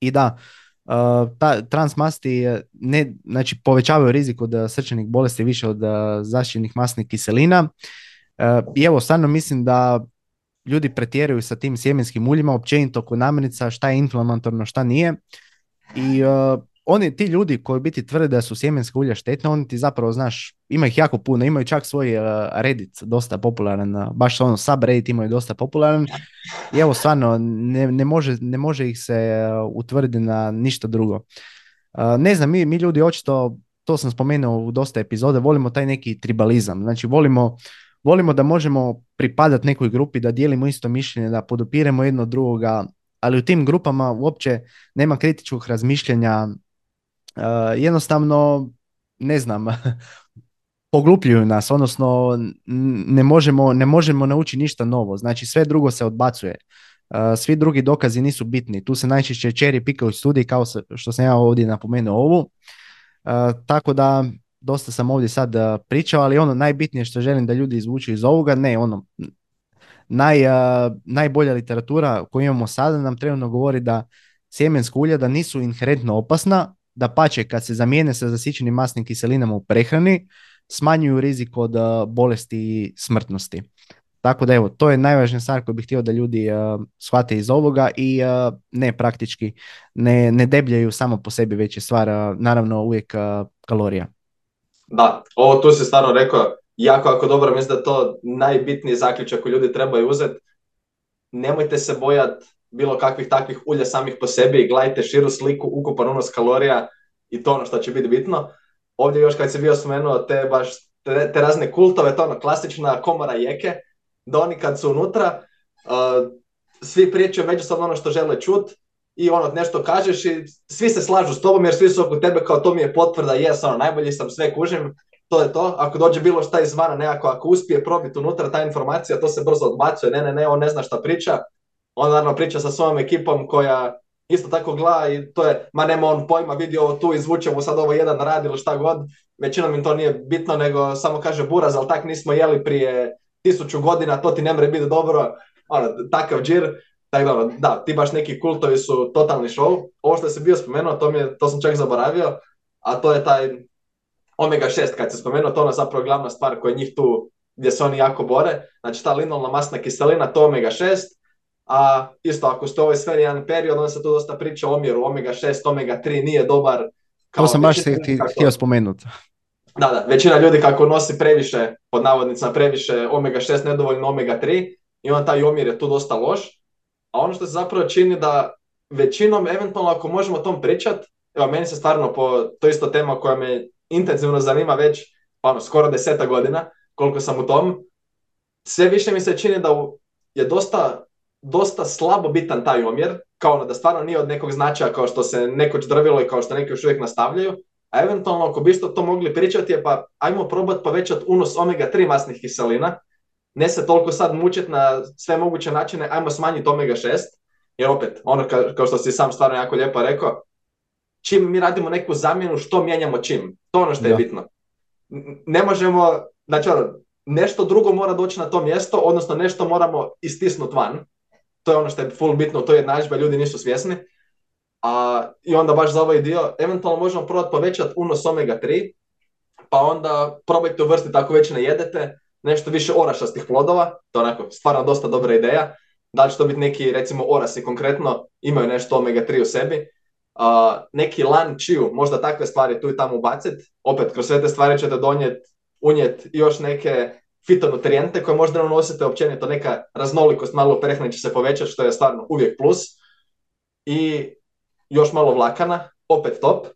I da, ta, transmasti ne, znači povećavaju rizik od eh, srčanih bolesti više od eh, zaštićenih masnih kiselina. Eh, I evo, stvarno mislim da ljudi pretjeraju sa tim sjemenskim uljima, općenito kod namirnica, šta je inflamatorno, šta nije. I oni, ti ljudi koji biti tvrde da su sjemenska ulja štetna, oni ti zapravo, znaš, ima ih jako puno, imaju čak svoj uh, Reddit dosta popularan, baš ono subreddit imaju dosta popularan i evo stvarno ne, ne, može, ne može ih se utvrditi na ništa drugo. ne znam, mi, mi ljudi očito, to sam spomenuo u dosta epizode, volimo taj neki tribalizam, znači volimo, volimo da možemo pripadati nekoj grupi, da dijelimo isto mišljenje, da podupiremo jedno drugoga, ali u tim grupama uopće nema kritičkog razmišljanja Uh, jednostavno, ne znam, poglupljuju nas, odnosno ne možemo, ne možemo naučiti ništa novo, znači sve drugo se odbacuje. Uh, svi drugi dokazi nisu bitni. Tu se najčešće čeri pikaju studiji kao što sam ja ovdje napomenuo ovu. Uh, tako da dosta sam ovdje sad pričao, ali ono najbitnije što želim da ljudi izvuču iz ovoga, ne ono, naj, najbolja literatura koju imamo sada nam trenutno govori da sjemenska ulja da nisu inherentno opasna, da pače kad se zamijene sa zasićenim masnim kiselinama u prehrani, smanjuju rizik od uh, bolesti i smrtnosti. Tako da evo, to je najvažnija stvar koju bih htio da ljudi uh, shvate iz ovoga i uh, ne praktički, ne, ne debljaju samo po sebi, već je stvar naravno uvijek kalorija. Da, ovo tu se stvarno rekao, jako jako dobro, mislim da to najbitniji zaključak koji ljudi trebaju uzeti. Nemojte se bojati bilo kakvih takvih ulja samih po sebi i gledajte širu sliku, ukupan unos kalorija i to ono što će biti bitno. Ovdje još kad se bio spomenuo te baš te, te razne kultove, to ono klasična komora jeke, da oni kad su unutra, uh, svi pričaju međusobno ono što žele čut i ono nešto kažeš i svi se slažu s tobom jer svi su oko tebe kao to mi je potvrda, jes ono najbolji sam, sve kužim, to je to. Ako dođe bilo šta izvana nekako, ako uspije probiti unutra ta informacija, to se brzo odbacuje, ne, ne, ne, on ne zna šta priča, on naravno priča sa svojom ekipom koja isto tako gleda i to je, ma nema on pojma, vidi ovo tu, izvučemo sad ovo jedan rad ili šta god, većinom im to nije bitno, nego samo kaže buraz, ali tak nismo jeli prije tisuću godina, to ti ne mre biti dobro, ono, takav džir, tako da, da, ti baš neki kultovi su totalni show, ovo što se bio spomenuo, to, mi je, to sam čak zaboravio, a to je taj omega 6, kad se spomenuo, to je ono zapravo glavna stvar koja njih tu, gdje se oni jako bore, znači ta linolna masna kiselina, to omega 6, a isto ako ste u ovoj sferi jedan period, onda se tu dosta priča o omjeru omega 6, omega 3 nije dobar. Kao to sam baš htio spomenuti. Da, da, većina ljudi kako nosi previše, pod navodnicama previše omega 6, nedovoljno omega 3 i onda taj omjer je tu dosta loš. A ono što se zapravo čini da većinom, eventualno ako možemo o tom pričat, evo meni se stvarno po, to isto tema koja me intenzivno zanima već ono, skoro deseta godina, koliko sam u tom, sve više mi se čini da je dosta, dosta slabo bitan taj omjer, kao ono da stvarno nije od nekog značaja kao što se nekoć drvilo i kao što neki još uvijek nastavljaju, a eventualno ako biste to mogli pričati je pa ajmo probati povećati unos omega-3 masnih kiselina, ne se toliko sad mučiti na sve moguće načine, ajmo smanjiti omega-6, jer opet, ono kao što si sam stvarno jako lijepo rekao, čim mi radimo neku zamjenu, što mijenjamo čim. To ono što je bitno. Ne možemo, znači ono, nešto drugo mora doći na to mjesto, odnosno nešto moramo istisnuti van. To je ono što je full bitno, to je jednadžba, ljudi nisu svjesni. A, I onda baš za ovaj dio, eventualno možemo probati povećati unos omega-3, pa onda probajte uvrstiti ako već ne jedete, nešto više orašastih plodova, to je onako stvarno dosta dobra ideja. Da li će to biti neki, recimo orasi konkretno, imaju nešto omega-3 u sebi, uh, neki lan čiju, možda takve stvari tu i tamo ubaciti. Opet, kroz sve te stvari ćete donijeti, unijeti još neke fitonutriente koje možda unosite općenito, neka raznolikost malo prehrane će se povećati, što je stvarno uvijek plus. I još malo vlakana, opet top.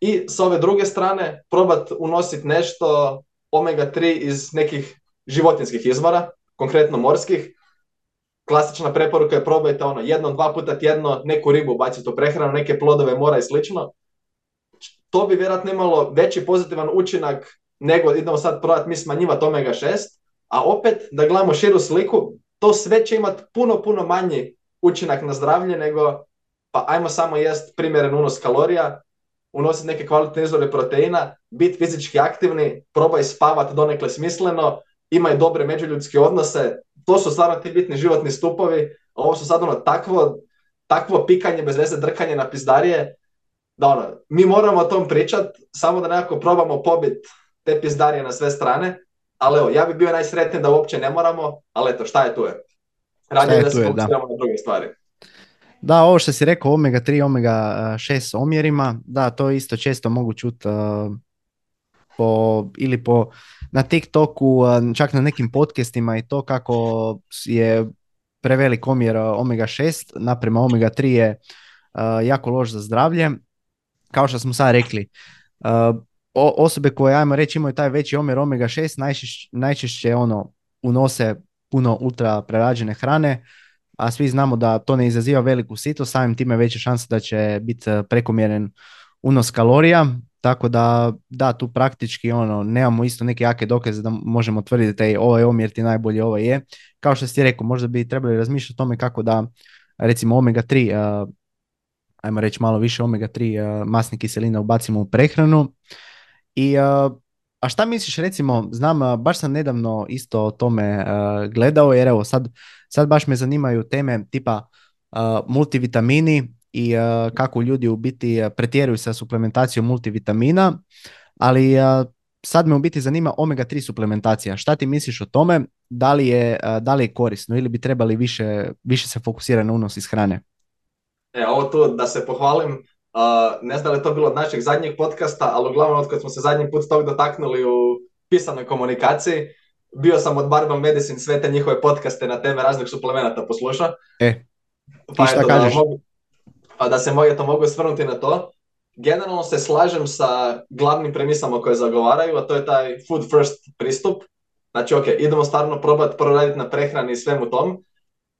I s ove druge strane, probat unositi nešto omega-3 iz nekih životinskih izvora, konkretno morskih, klasična preporuka je probajte ono jednom, dva puta tjedno neku ribu baciti u prehranu, neke plodove mora i slično. To bi vjerojatno imalo veći pozitivan učinak nego idemo sad probati mi smanjivati omega 6, a opet da gledamo širu sliku, to sve će imati puno, puno manji učinak na zdravlje nego pa ajmo samo jest primjeren unos kalorija, unositi neke kvalitetne izvore proteina, biti fizički aktivni, probaj spavati donekle smisleno, imaj dobre međuljudske odnose, to su stvarno ti bitni životni stupovi, ovo su sad ono takvo, takvo pikanje bez veze drkanje na pizdarije, da ono, mi moramo o tom pričat, samo da nekako probamo pobit te pizdarije na sve strane, ali evo, ja bi bio najsretniji da uopće ne moramo, ali eto, šta je tu je? Radije da se fokusiramo na druge stvari. Da, ovo što si rekao, omega 3, omega 6 omjerima, da, to isto često mogu čuti uh, po, ili po na TikToku, čak na nekim podcastima i to kako je prevelik omjer omega 6 naprema omega 3 je jako loš za zdravlje. Kao što smo sad rekli, osobe koje, ajmo reći, imaju taj veći omjer omega 6 najčešće, najčešće ono, unose puno ultra prerađene hrane, a svi znamo da to ne izaziva veliku situ, samim time veća šansa da će biti prekomjeren unos kalorija, tako da, da, tu praktički ono, nemamo isto neke jake dokaze da možemo tvrditi da ovaj omjer ti najbolji, ovaj je. Kao što si rekao, možda bi trebali razmišljati o tome kako da, recimo omega 3, uh, ajmo reći malo više omega 3 uh, masne kiseline ubacimo u prehranu. I, uh, a šta misliš recimo, znam, baš sam nedavno isto o tome gledao, jer evo sad, sad baš me zanimaju teme tipa multivitamini, i uh, kako ljudi u biti pretjeruju sa suplementacijom multivitamina, ali uh, sad me u biti zanima omega-3 suplementacija. Šta ti misliš o tome? Da li je, da li je korisno ili bi trebali više, više se fokusirati na unos iz hrane? E, ovo tu da se pohvalim, uh, ne znam da li je to bilo od našeg zadnjeg podcasta, ali uglavnom od kad smo se zadnji put tog dotaknuli u pisanoj komunikaciji, bio sam od Barbal Medicine sve te njihove podcaste na teme raznih suplemenata poslušao. E, pa šta kažeš? mogu, pa da se moje to mogu svrnuti na to, generalno se slažem sa glavnim premisama koje zagovaraju, a to je taj food first pristup. Znači, ok, idemo stvarno probati proraditi na prehrani i svemu tom.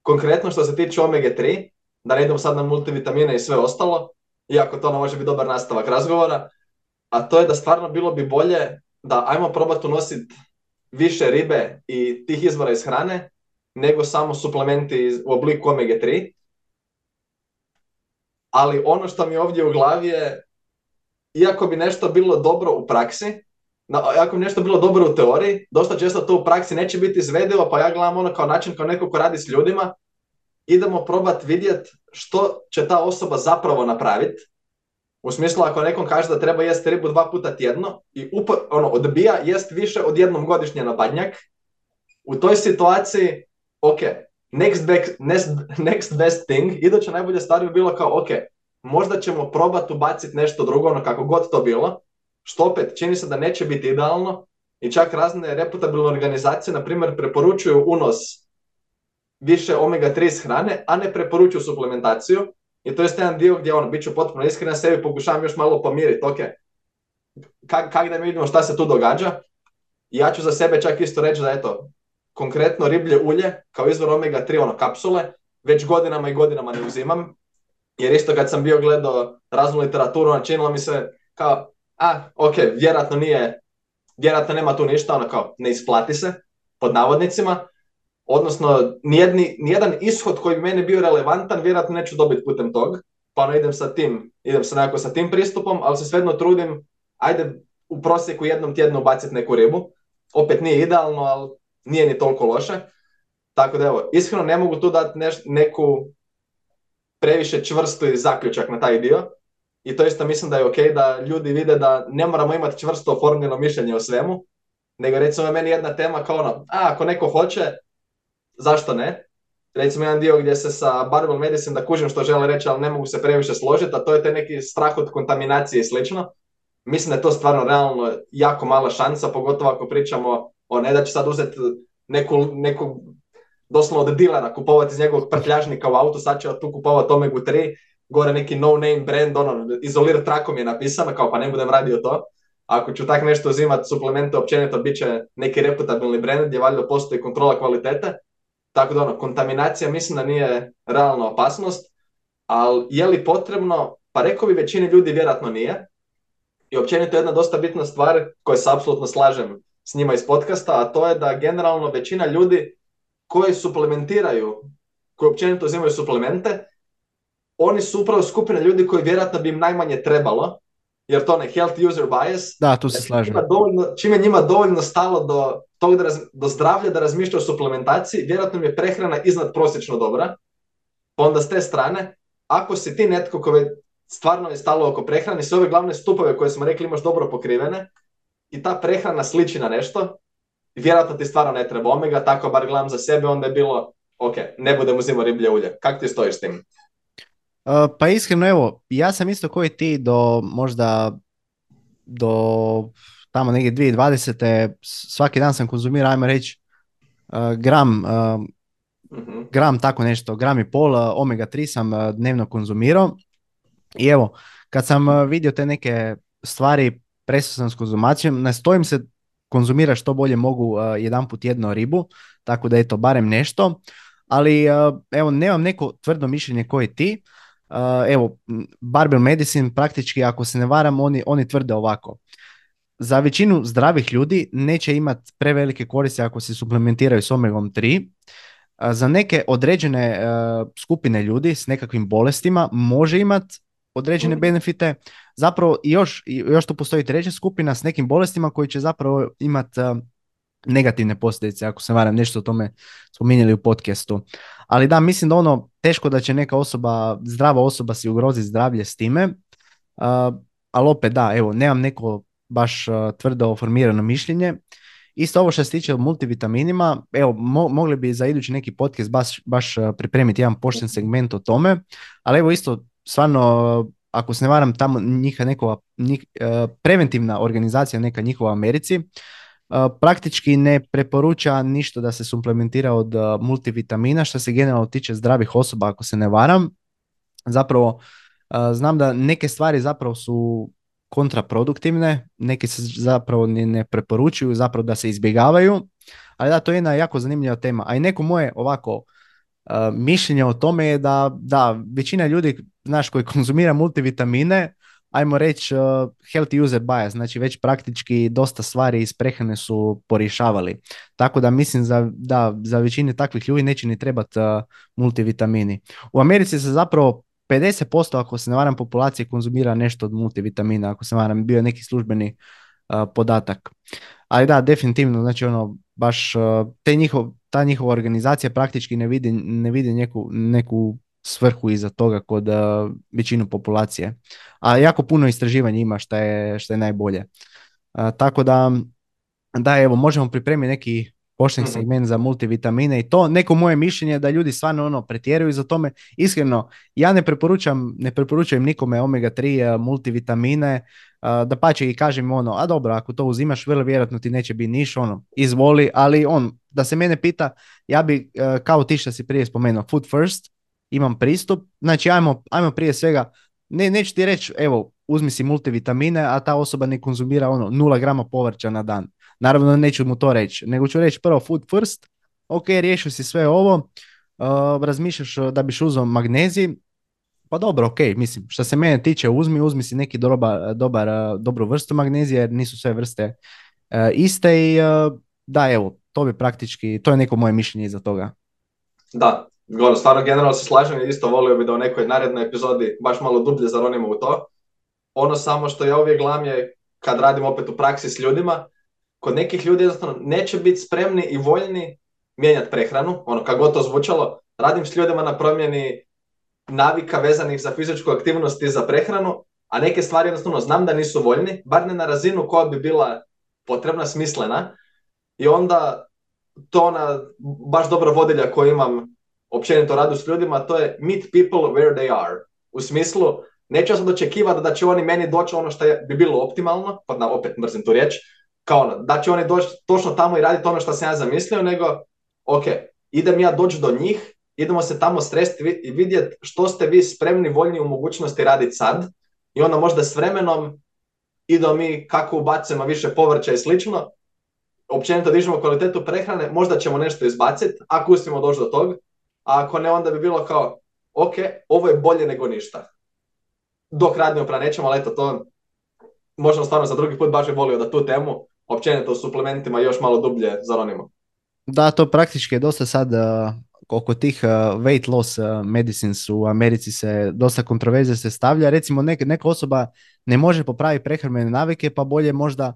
Konkretno što se tiče omega 3, da ne idemo sad na multivitamine i sve ostalo, iako to ne može biti dobar nastavak razgovora, a to je da stvarno bilo bi bolje da ajmo probati unositi više ribe i tih izvora iz hrane, nego samo suplementi u obliku omega 3, ali ono što mi ovdje u glavi je, iako bi nešto bilo dobro u praksi, ako bi nešto bilo dobro u teoriji, dosta često to u praksi neće biti izvedivo, pa ja gledam ono kao način kao neko ko radi s ljudima, idemo probati vidjeti što će ta osoba zapravo napraviti. U smislu ako nekom kaže da treba jesti ribu dva puta tjedno i upo, ono, odbija jest više od jednom godišnje na badnjak, u toj situaciji, ok, next, back, next, next best thing, iduća najbolja stvar bi bilo kao, ok, možda ćemo probati ubaciti nešto drugo, ono kako god to bilo, što opet čini se da neće biti idealno i čak razne reputabilne organizacije, na primjer, preporučuju unos više omega-3 iz hrane, a ne preporučuju suplementaciju. I to je jedan dio gdje ono, bit ću potpuno iskren, sebi pokušavam još malo pomiriti, ok, kak, kak da mi vidimo šta se tu događa. Ja ću za sebe čak isto reći da eto, konkretno riblje ulje kao izvor omega-3 ono kapsule, već godinama i godinama ne uzimam. Jer isto kad sam bio gledao raznu literaturu, načinilo mi se kao, a, ok, vjerojatno nije, vjerojatno nema tu ništa, ono kao, ne isplati se, pod navodnicima, odnosno nijedni, nijedan ishod koji bi meni bio relevantan, vjerojatno neću dobiti putem tog, pa ono idem sa tim, idem sa nekako sa tim pristupom, ali se svejedno trudim, ajde u prosjeku jednom tjednu baciti neku ribu, opet nije idealno, ali nije ni toliko loše, tako da evo, iskreno ne mogu tu dati neku previše čvrsti zaključak na taj dio, i to isto mislim da je ok da ljudi vide da ne moramo imati čvrsto oformljeno mišljenje o svemu, nego recimo meni jedna tema kao ono, a ako neko hoće, zašto ne? Recimo jedan dio gdje se sa Barbell Medicine da kužim što žele reći, ali ne mogu se previše složiti, a to je te neki strah od kontaminacije i slično. Mislim da je to stvarno realno jako mala šansa, pogotovo ako pričamo o ne da će sad uzeti neku, neku doslovno od dilera kupovati iz njegovog prtljažnika u autu, sad će tu kupovati Omegu 3, gore neki no name brand, ono, izolirat trakom je napisano, kao pa ne budem radio to. Ako ću tak nešto uzimati, suplemente općenito, bit će neki reputabilni brand gdje valjda postoji kontrola kvalitete. Tako da ono, kontaminacija mislim da nije realna opasnost, ali je li potrebno? Pa rekao bi većini ljudi vjerojatno nije. I općenito jedna dosta bitna stvar koju se apsolutno slažem s njima iz podcasta, a to je da generalno većina ljudi koji suplementiraju, koji općenito uzimaju suplemente, oni su upravo skupina ljudi koji vjerojatno bi im najmanje trebalo, jer to ne health user bias. Da, tu se slažem. Dovoljno, čim je njima dovoljno stalo do, tog da do zdravlja da razmišlja o suplementaciji, vjerojatno mi je prehrana iznad prosječno dobra. Pa onda s te strane, ako si ti netko koji stvarno je stalo oko prehrane, sve ove glavne stupove koje smo rekli imaš dobro pokrivene i ta prehrana sliči na nešto, vjerojatno ti stvarno ne treba omega, tako bar gledam za sebe, onda je bilo, ok, ne budem uzimao riblje ulje. Kako ti stojiš s tim? Uh, pa iskreno, evo, ja sam isto koji ti do možda do tamo negdje 2020. svaki dan sam konzumirao, ajmo reći, uh, gram, uh, mhm. gram tako nešto, gram i pol omega 3 sam dnevno konzumirao i evo, kad sam vidio te neke stvari, prestao sam s konzumacijom, nastojim se konzumira što bolje mogu jedan put jedno ribu, tako da je to barem nešto, ali evo, nemam neko tvrdo mišljenje koje ti, evo, Barbell Medicine praktički, ako se ne varam, oni, oni tvrde ovako. Za većinu zdravih ljudi neće imati prevelike koristi ako se suplementiraju s omegom 3. Za neke određene skupine ljudi s nekakvim bolestima može imati određene benefite. Zapravo još, još tu postoji treća skupina s nekim bolestima koji će zapravo imati negativne posljedice, ako se varam, nešto o tome spominjali u podcastu. Ali da, mislim da ono, teško da će neka osoba, zdrava osoba si ugroziti zdravlje s time, uh, ali opet da, evo, nemam neko baš uh, tvrdo formirano mišljenje. Isto ovo što se tiče multivitaminima, evo, mogli bi za idući neki podcast baš, baš pripremiti jedan pošten segment o tome, ali evo isto, stvarno, ako se ne varam, tamo njiha nekova, njih, preventivna organizacija neka njihova u Americi, praktički ne preporuča ništa da se suplementira od multivitamina što se generalno tiče zdravih osoba ako se ne varam. Zapravo znam da neke stvari zapravo su kontraproduktivne, neke se zapravo ne, ne preporučuju, zapravo da se izbjegavaju, ali da, to je jedna jako zanimljiva tema. A i neko moje ovako mišljenje o tome je da, da većina ljudi, znaš, koji konzumira multivitamine, ajmo reći uh, healthy user bias, znači već praktički dosta stvari iz prehrane su porišavali. Tako da mislim za, da za većine takvih ljudi neće ni trebati uh, multivitamini. U Americi se zapravo 50% ako se ne varam populacije konzumira nešto od multivitamina, ako se ne varam bio neki službeni podatak. Ali da, definitivno, znači ono, baš te njihov, ta njihova organizacija praktički ne vidi, ne vidi neku, neku svrhu iza toga kod uh, većinu populacije. A jako puno istraživanja ima što je, što je najbolje. tako da, da evo, možemo pripremiti neki pošten mhm. segment za multivitamine i to neko moje mišljenje je da ljudi stvarno ono pretjeruju za tome. Iskreno, ja ne preporučam, ne preporučujem nikome omega 3 multivitamine, da pače i kažem ono, a dobro, ako to uzimaš, vrlo vjerojatno ti neće biti niš, ono, izvoli, ali on, da se mene pita, ja bi, e, kao ti što si prije spomenuo, food first, imam pristup, znači ajmo, ajmo prije svega, ne, neću ti reći, evo, uzmi si multivitamine, a ta osoba ne konzumira ono 0 grama povrća na dan. Naravno neću mu to reći, nego ću reći prvo food first, ok, riješio si sve ovo, uh, razmišljaš da biš uzeo magnezij, pa dobro, ok, mislim, što se mene tiče, uzmi, uzmi si neki dobar, dobar, dobru vrstu magnezija, jer nisu sve vrste uh, iste i uh, da, evo, to bi praktički, to je neko moje mišljenje iza toga. Da, ono, stvarno generalno se slažem i isto volio bi da u nekoj narednoj epizodi baš malo dublje zaronimo u to. Ono samo što ja uvijek gledam je kad radim opet u praksi s ljudima, kod nekih ljudi jednostavno neće biti spremni i voljni mijenjati prehranu, ono kako to zvučalo, radim s ljudima na promjeni navika vezanih za fizičku aktivnost i za prehranu, a neke stvari jednostavno znam da nisu voljni, bar ne na razinu koja bi bila potrebna, smislena. I onda to ona baš dobra vodilja koju imam općenito radu s ljudima, to je meet people where they are. U smislu, neću sam očekivati da će oni meni doći ono što bi bilo optimalno, pa opet mrzim tu riječ, kao da će oni doći točno tamo i raditi ono što sam ja zamislio, nego, ok, idem ja doći do njih, idemo se tamo stresti i vidjeti što ste vi spremni, voljni u mogućnosti raditi sad. I onda možda s vremenom idemo mi kako ubacujemo više povrća i slično, općenito dižemo kvalitetu prehrane, možda ćemo nešto izbaciti, ako uspijemo doći do tog, a ako ne, onda bi bilo kao, ok, ovo je bolje nego ništa. Dok radimo pra nećemo, ali eto, to možemo stvarno za drugi put baš bi volio da tu temu, općenito suplementima još malo dublje zaronimo. Da, to praktički je dosta sad uh, oko tih uh, weight loss uh, medicines u Americi se dosta kontroverze se stavlja. Recimo neka, neka osoba ne može popraviti prehrambene navike pa bolje možda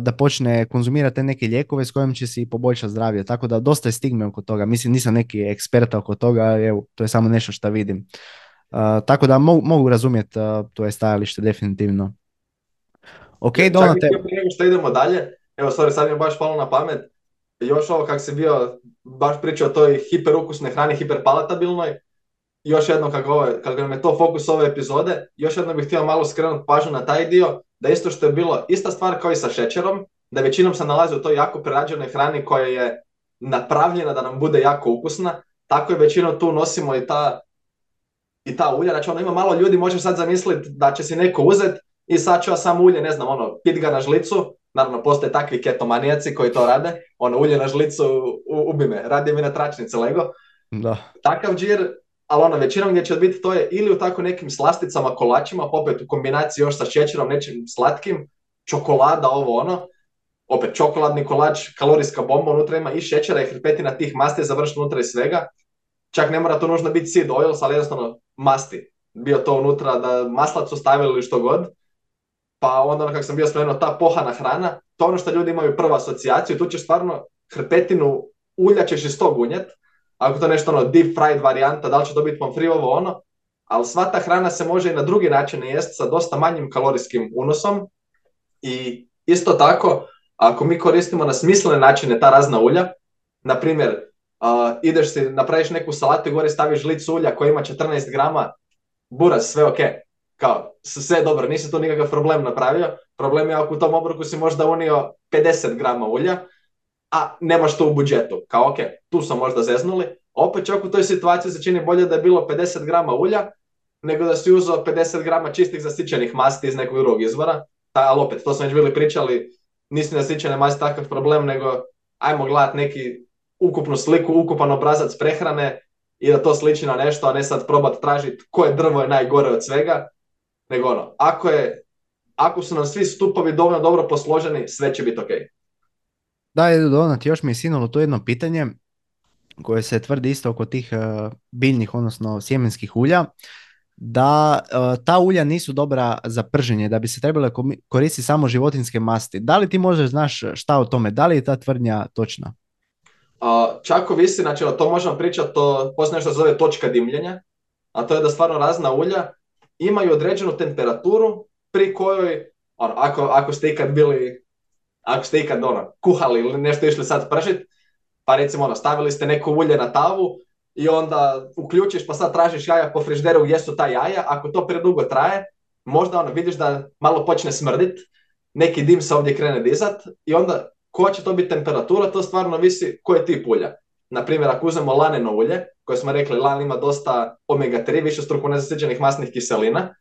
da počne konzumirati neke lijekove s kojim će si poboljšati zdravlje. Tako da dosta je stigme oko toga. Mislim, nisam neki eksperta oko toga, evo, to je samo nešto što vidim. tako da mogu, mogu razumjeti to je stajalište definitivno. Ok, Donate. Prije što idemo dalje, evo, sorry, sad mi je baš palo na pamet, još ovo kak si bio, baš pričao o toj hiperukusnoj hrani, hiperpalatabilnoj, još jedno kako, kako nam je to fokus ove epizode, još jedno bih htio malo skrenuti pažnju na taj dio, da isto što je bilo ista stvar kao i sa šećerom, da većinom se nalazi u toj jako prerađenoj hrani koja je napravljena da nam bude jako ukusna, tako je većinom tu nosimo i ta, i ta ulja. Znači ono ima malo ljudi, može sad zamisliti da će si neko uzeti i sad ću ja samo ulje, ne znam, ono, pit ga na žlicu, naravno postoje takvi ketomanijaci koji to rade, ono ulje na žlicu ubi me, radi mi na tračnice Lego. Da. Takav džir ali ono, većinom gdje će biti to je ili u tako nekim slasticama, kolačima, opet u kombinaciji još sa šećerom, nečim slatkim, čokolada, ovo ono, opet čokoladni kolač, kalorijska bomba, unutra ima i šećera i hrpetina tih masti završiti unutra i svega. Čak ne mora to nužno biti seed oils, ali jednostavno masti. Bio to unutra da maslac su stavili ili što god. Pa onda ono kako sam bio spomenuo, ta pohana hrana, to ono što ljudi imaju prvu asocijaciju, tu ćeš stvarno hrpetinu ulja ćeš iz tog unjet, ako to nešto ono deep fried varijanta, da li će to biti pomfri ovo ono, ali sva ta hrana se može i na drugi način jesti sa dosta manjim kalorijskim unosom i isto tako, ako mi koristimo na smislene načine ta razna ulja, na primjer, uh, ideš si, napraviš neku salatu i gore staviš žlic ulja koja ima 14 grama, buraz, sve ok. Kao, sve dobro, nisi tu nikakav problem napravio. Problem je ako u tom obroku si možda unio 50 grama ulja, a nemaš to u budžetu. Kao, ok, tu smo možda zeznuli. Opet čak u toj situaciji se čini bolje da je bilo 50 grama ulja, nego da si uzeo 50 grama čistih zasićenih masti iz nekog drugog izvora. Ta, ali opet, to smo već bili pričali, nisu zasićene masti takav problem, nego ajmo gledati neki ukupnu sliku, ukupan obrazac prehrane i da to sliči na nešto, a ne sad probati tražiti koje drvo je najgore od svega, nego ono, ako, je, ako su nam svi stupovi dovoljno dobro posloženi, sve će biti ok. Da, Edu Donat, još mi je sinulo to jedno pitanje koje se tvrdi isto oko tih uh, biljnih, odnosno sjemenskih ulja, da uh, ta ulja nisu dobra za prženje, da bi se trebale koristiti samo životinske masti. Da li ti možeš znaš šta o tome? Da li je ta tvrdnja točna? Uh, čak ovisi, znači to možemo pričati, to postoje nešto se zove točka dimljenja, a to je da stvarno razna ulja imaju određenu temperaturu pri kojoj, ono, ako, ako ste ikad bili ako ste ikad ono, kuhali ili nešto išli sad pržit, pa recimo ono, stavili ste neko ulje na tavu i onda uključiš pa sad tražiš jaja po frižderu gdje su ta jaja, ako to predugo traje, možda ono, vidiš da malo počne smrdit, neki dim se ovdje krene dizat i onda koja će to biti temperatura, to stvarno visi koje je tip ulja. Naprimjer, ako uzmemo laneno ulje, koje smo rekli, lan ima dosta omega-3, više struku masnih kiselina,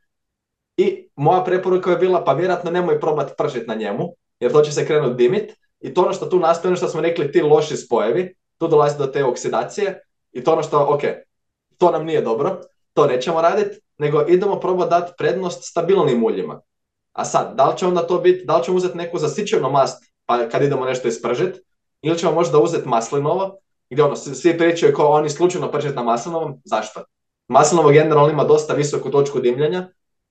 i moja preporuka je bila, pa vjerojatno nemoj probati pržiti na njemu, jer to će se krenuti dimit. I to ono što tu nastoji, ono što smo rekli, ti loši spojevi, tu dolazi do te oksidacije. I to ono što, ok, to nam nije dobro, to nećemo raditi, nego idemo probati dati prednost stabilnim uljima. A sad, da li će onda to biti, da li ćemo uzeti neku zasićenu mast, pa kad idemo nešto ispržiti, ili ćemo možda uzeti maslinovo, gdje ono, svi pričaju kao oni slučajno pržiti na maslinovom, zašto? Maslinovo generalno ima dosta visoku točku dimljenja,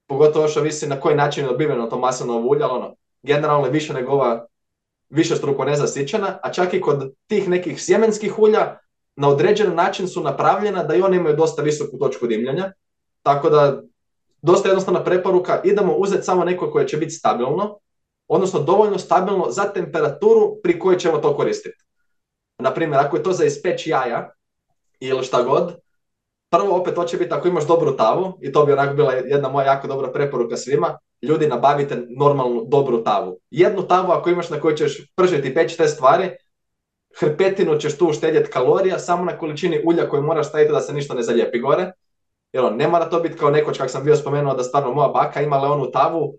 pogotovo što visi na koji način je dobiveno to maslinovo ulje, ali ono, generalno je više nego ova više struko nezasićena, a čak i kod tih nekih sjemenskih ulja na određen način su napravljena da i one imaju dosta visoku točku dimljenja, tako da dosta jednostavna preporuka, idemo uzeti samo neko koje će biti stabilno, odnosno dovoljno stabilno za temperaturu pri kojoj ćemo to koristiti. Naprimjer, ako je to za ispeć jaja ili šta god, prvo opet to će biti ako imaš dobru tavu, i to bi onako bila jedna moja jako dobra preporuka svima, ljudi nabavite normalnu dobru tavu. Jednu tavu ako imaš na kojoj ćeš pržiti i peći te stvari, hrpetinu ćeš tu uštedjeti kalorija samo na količini ulja koju moraš staviti da se ništa ne zalijepi gore. Jer on, ne mora to biti kao nekoć kak sam bio spomenuo da stvarno moja baka imala onu tavu,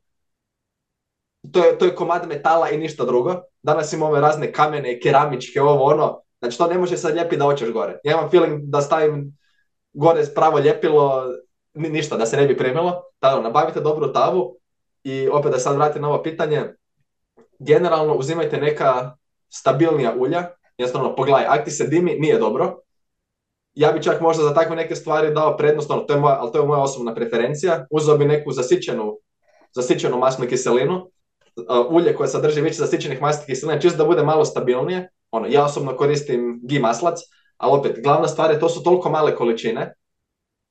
to je, to je komad metala i ništa drugo. Danas imamo ove razne kamene, keramičke, ovo ono. Znači to ne može sad lijepiti da hoćeš gore. Ja imam feeling da stavim gore pravo ljepilo, ništa, da se ne bi primilo. Tako, nabavite dobru tavu i opet da sad vratim na ovo pitanje. Generalno uzimajte neka stabilnija ulja. Jednostavno, pogledaj, ak ti se dimi, nije dobro. Ja bi čak možda za takve neke stvari dao prednost, ono, to je moja, ali to je moja osobna preferencija. Uzeo bi neku zasićenu, zasićenu masnu kiselinu, ulje koje sadrži više zasićenih masnih kiselina, čisto da bude malo stabilnije. Ono, ja osobno koristim gi maslac, ali opet, glavna stvar je to su toliko male količine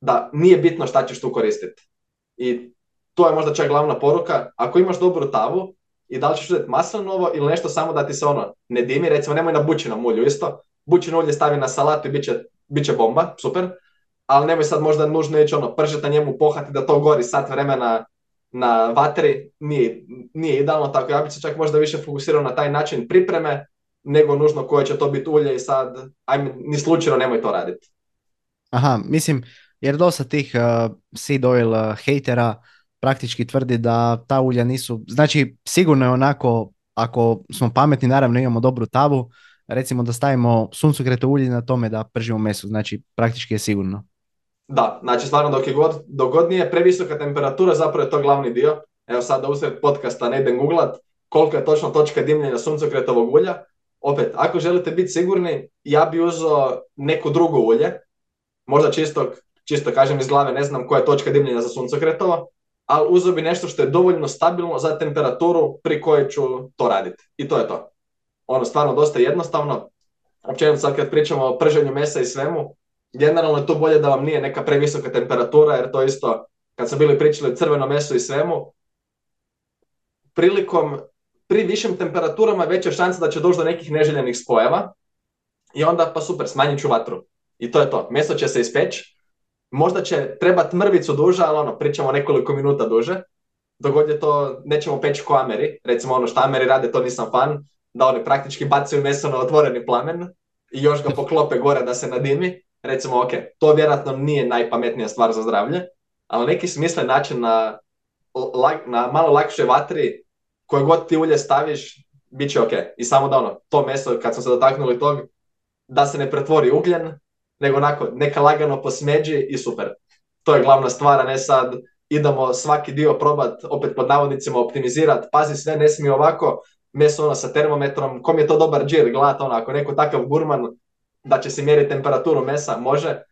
da nije bitno šta ćeš tu koristiti. I to je možda čak glavna poruka. Ako imaš dobru tavu i da li ćeš uzeti maslinovo ili nešto samo da ti se ono ne dimi, recimo nemoj na bućinom ulju isto. Bućino ulje stavi na salatu i bit će, bit će bomba, super. Ali nemoj sad možda nužno ići ono, pržeti na njemu, pohati da to gori sat vremena na vatri, nije, nije idealno, tako ja bih se čak možda više fokusirao na taj način pripreme, nego nužno koje će to biti ulje i sad, ajme, ni slučajno nemoj to raditi. Aha, mislim, jer dosta tih uh, seed oil uh, hejtera praktički tvrdi da ta ulja nisu, znači sigurno je onako, ako smo pametni, naravno imamo dobru tavu, recimo da stavimo suncokreto ulje na tome da pržimo meso, znači praktički je sigurno. Da, znači stvarno dok je god, dok god nije previsoka temperatura, zapravo je to glavni dio. Evo sad da usred podcasta ne idem googlat koliko je točno točka dimljenja suncokretovog ulja. Opet, ako želite biti sigurni, ja bi uzeo neko drugo ulje, možda čisto, čisto kažem iz glave, ne znam koja je točka dimljenja za suncokretovo, ali uzeo bi nešto što je dovoljno stabilno za temperaturu pri kojoj ću to raditi. I to je to. Ono, stvarno dosta jednostavno. Općenito sad kad pričamo o prženju mesa i svemu, generalno je to bolje da vam nije neka previsoka temperatura, jer to isto, kad smo bili pričali o crvenom mesu i svemu, prilikom, pri višim temperaturama je veća šansa da će doći do nekih neželjenih spojeva i onda pa super, smanjit ću vatru. I to je to. Meso će se ispeći, možda će trebati mrvicu duže, ali ono, pričamo nekoliko minuta duže. Dok je to, nećemo peći ko Ameri, recimo ono što Ameri rade, to nisam fan, da oni praktički bacaju meso na otvoreni plamen i još ga poklope gore da se nadimi. Recimo, ok, to vjerojatno nije najpametnija stvar za zdravlje, ali neki smislen način na, na malo lakše vatri, koje god ti ulje staviš, bit će ok. I samo da ono, to meso, kad smo se dotaknuli tog, da se ne pretvori ugljen, nego onako, neka lagano posmeđi i super. To je glavna stvar, a ne sad idemo svaki dio probat, opet pod navodnicima optimizirati, pazi sve, ne smije ovako, meso ono sa termometrom, kom je to dobar džir, gledati ono, ako neko takav gurman da će se mjeriti temperaturu mesa, može,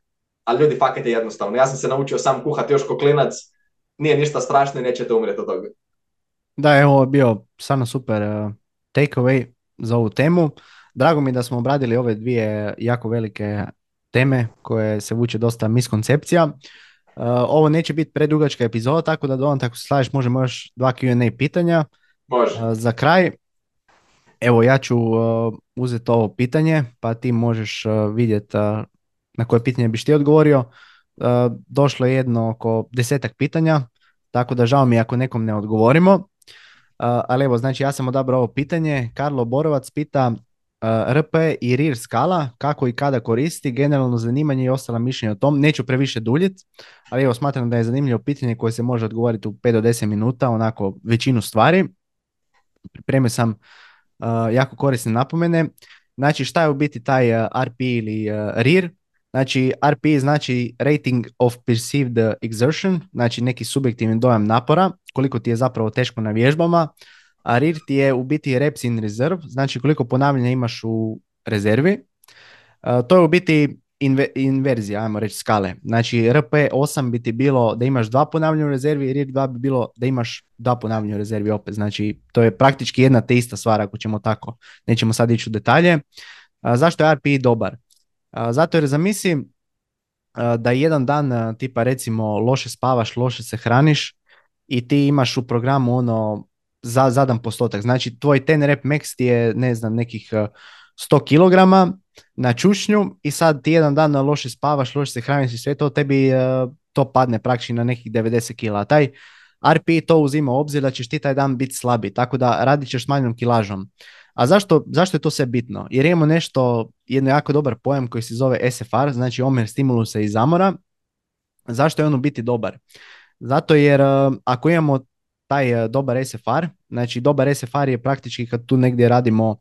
ali ljudi, fakat je jednostavno. Ja sam se naučio sam kuhati još koklinac, nije ništa strašno i nećete umrijeti od toga. Da, evo bio stvarno super uh, takeaway za ovu temu. Drago mi da smo obradili ove dvije jako velike teme koje se vuče dosta miskoncepcija. Uh, ovo neće biti predugačka epizoda, tako da Dolan, tako se slažeš, možemo još dva Q&A pitanja. Može. Uh, za kraj, evo ja ću uzeti ovo pitanje, pa ti možeš vidjeti na koje pitanje biš ti odgovorio. Došlo je jedno oko desetak pitanja, tako da žao mi ako nekom ne odgovorimo. ali evo, znači ja sam odabrao ovo pitanje. Karlo Borovac pita RP i RIR skala, kako i kada koristi, generalno zanimanje i ostala mišljenja o tom. Neću previše duljiti, ali evo smatram da je zanimljivo pitanje koje se može odgovoriti u 5 do 10 minuta, onako većinu stvari. Pripremio sam jako korisne napomene. Znači šta je u biti taj RP ili RIR? Znači RP znači Rating of Perceived Exertion, znači neki subjektivni dojam napora, koliko ti je zapravo teško na vježbama a RIR ti je u biti reps in reserve, znači koliko ponavljanja imaš u rezervi. to je u biti inverzija, ajmo reći skale. Znači RP8 bi ti bilo da imaš dva ponavljanja u rezervi, RIR 2 bi bilo da imaš dva ponavljanja u rezervi opet. Znači to je praktički jedna te ista stvar ako ćemo tako. Nećemo sad ići u detalje. zašto je RPI dobar? zato jer zamisli da jedan dan tipa recimo loše spavaš, loše se hraniš i ti imaš u programu ono za, zadan postotak. Znači tvoj ten rep max ti je ne znam nekih 100 eh, kg na čušnju i sad ti jedan dan loše spavaš, loše se hraniš i sve to, tebi eh, to padne praktički na nekih 90 kg. Taj RP to uzima u obzir da ćeš ti taj dan biti slabi, tako da radit ćeš s manjom kilažom. A zašto, zašto je to sve bitno? Jer imamo nešto, jedno jako dobar pojam koji se zove SFR, znači omjer stimulusa i zamora. Zašto je on biti dobar? Zato jer eh, ako imamo taj e, dobar SFR. Znači dobar SFR je praktički kad tu negdje radimo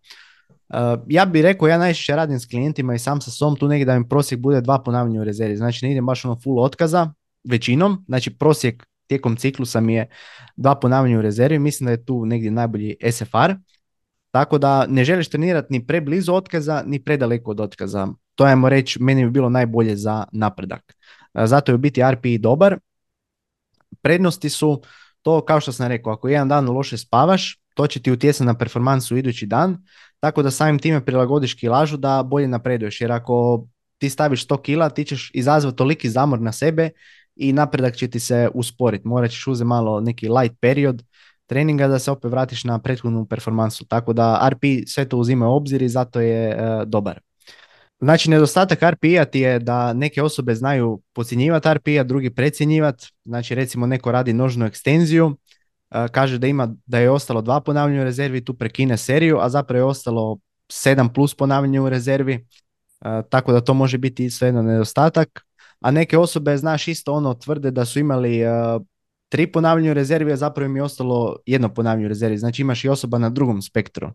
Uh, ja bih rekao, ja najčešće radim s klijentima i sam sa sobom tu negdje da mi prosjek bude dva ponavljanja u rezervi. Znači ne idem baš ono full otkaza većinom, znači prosjek tijekom ciklusa mi je dva ponavljanja u rezervi, mislim da je tu negdje najbolji SFR. Tako da ne želiš trenirati ni preblizu otkaza, ni predaleko od otkaza. To ajmo reći, meni bi bilo najbolje za napredak. Uh, zato je u biti RPI dobar. Prednosti su to kao što sam rekao, ako jedan dan loše spavaš, to će ti utjecati na performansu idući dan, tako da samim time prilagodiš kilažu da bolje napreduješ, jer ako ti staviš 100 kila, ti ćeš izazvati toliki zamor na sebe i napredak će ti se usporiti. Morat ćeš uzeti malo neki light period treninga da se opet vratiš na prethodnu performansu. Tako da RP sve to uzima u obzir i zato je e, dobar. Znači, nedostatak RPI-a ti je da neke osobe znaju podcjenjivati RPI-a, drugi precjenjivati. Znači, recimo neko radi nožnu ekstenziju, kaže da ima da je ostalo dva ponavljanja u rezervi, tu prekine seriju, a zapravo je ostalo sedam plus ponavljanja u rezervi, tako da to može biti isto jedan nedostatak. A neke osobe, znaš, isto ono tvrde da su imali tri ponavljanja u rezervi, a zapravo im je ostalo jedno ponavljanje u rezervi. Znači imaš i osoba na drugom spektru.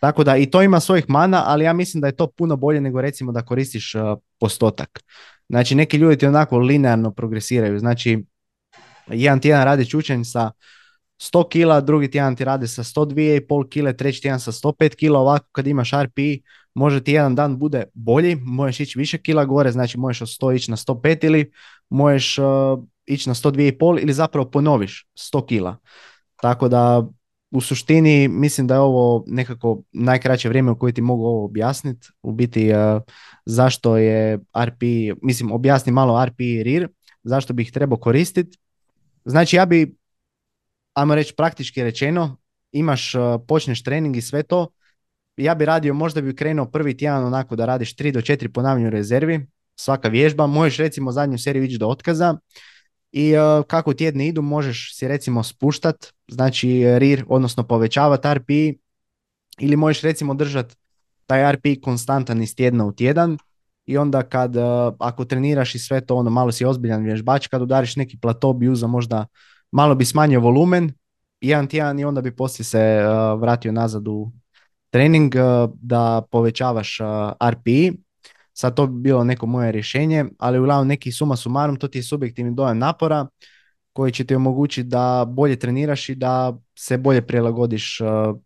Tako da i to ima svojih mana, ali ja mislim da je to puno bolje nego recimo da koristiš postotak. Znači neki ljudi ti onako linearno progresiraju. Znači jedan tjedan radi čučanj sa 100 kila, drugi tjedan ti radi sa 102,5 kile, treći tjedan sa 105 kila, ovako kad imaš RPI može ti jedan dan bude bolji, možeš ići više kila gore, znači možeš od 100 ići na 105 ili možeš uh, ići na 102,5 ili zapravo ponoviš 100 kila. Tako da u suštini mislim da je ovo nekako najkraće vrijeme u koje ti mogu ovo objasniti. U biti uh, zašto je RP, mislim objasni malo RP i RIR, zašto bih trebao koristiti. Znači ja bi, ajmo reći praktički rečeno, imaš, uh, počneš trening i sve to, ja bi radio, možda bi krenuo prvi tjedan onako da radiš 3 do 4 ponavljanja rezervi, svaka vježba, možeš recimo zadnju seriju ići do otkaza, i uh, kako tjedni idu možeš si recimo spuštat, znači RIR, odnosno povećavati RPI ili možeš recimo držati taj RPI konstantan iz tjedna u tjedan i onda kad, uh, ako treniraš i sve to, ono malo si ozbiljan vježbač, kad udariš neki plato bi uzao možda malo bi smanjio volumen, jedan tjedan i onda bi poslije se uh, vratio nazad u trening da povećavaš RPI Sad to bi bilo neko moje rješenje, ali uglavnom neki suma sumarum, to ti je subjektivni dojam napora koji će ti omogućiti da bolje treniraš i da se bolje prilagodiš. Uh,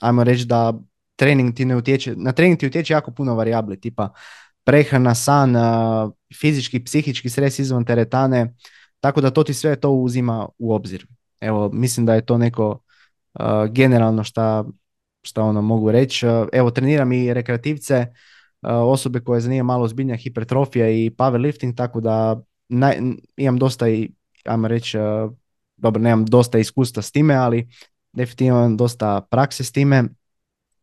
ajmo reći da trening ti ne utječe, na trening ti utječe jako puno varijabli, tipa prehrana, san, uh, fizički, psihički stres izvan teretane, tako da to ti sve to uzima u obzir. Evo, mislim da je to neko uh, generalno šta, šta ono mogu reći. Evo, treniram i rekreativce, osobe koje zanima malo ozbiljnija hipertrofija i powerlifting, tako da imam dosta i, ajmo reći, dobro, nemam dosta iskustva s time, ali definitivno imam dosta prakse s time.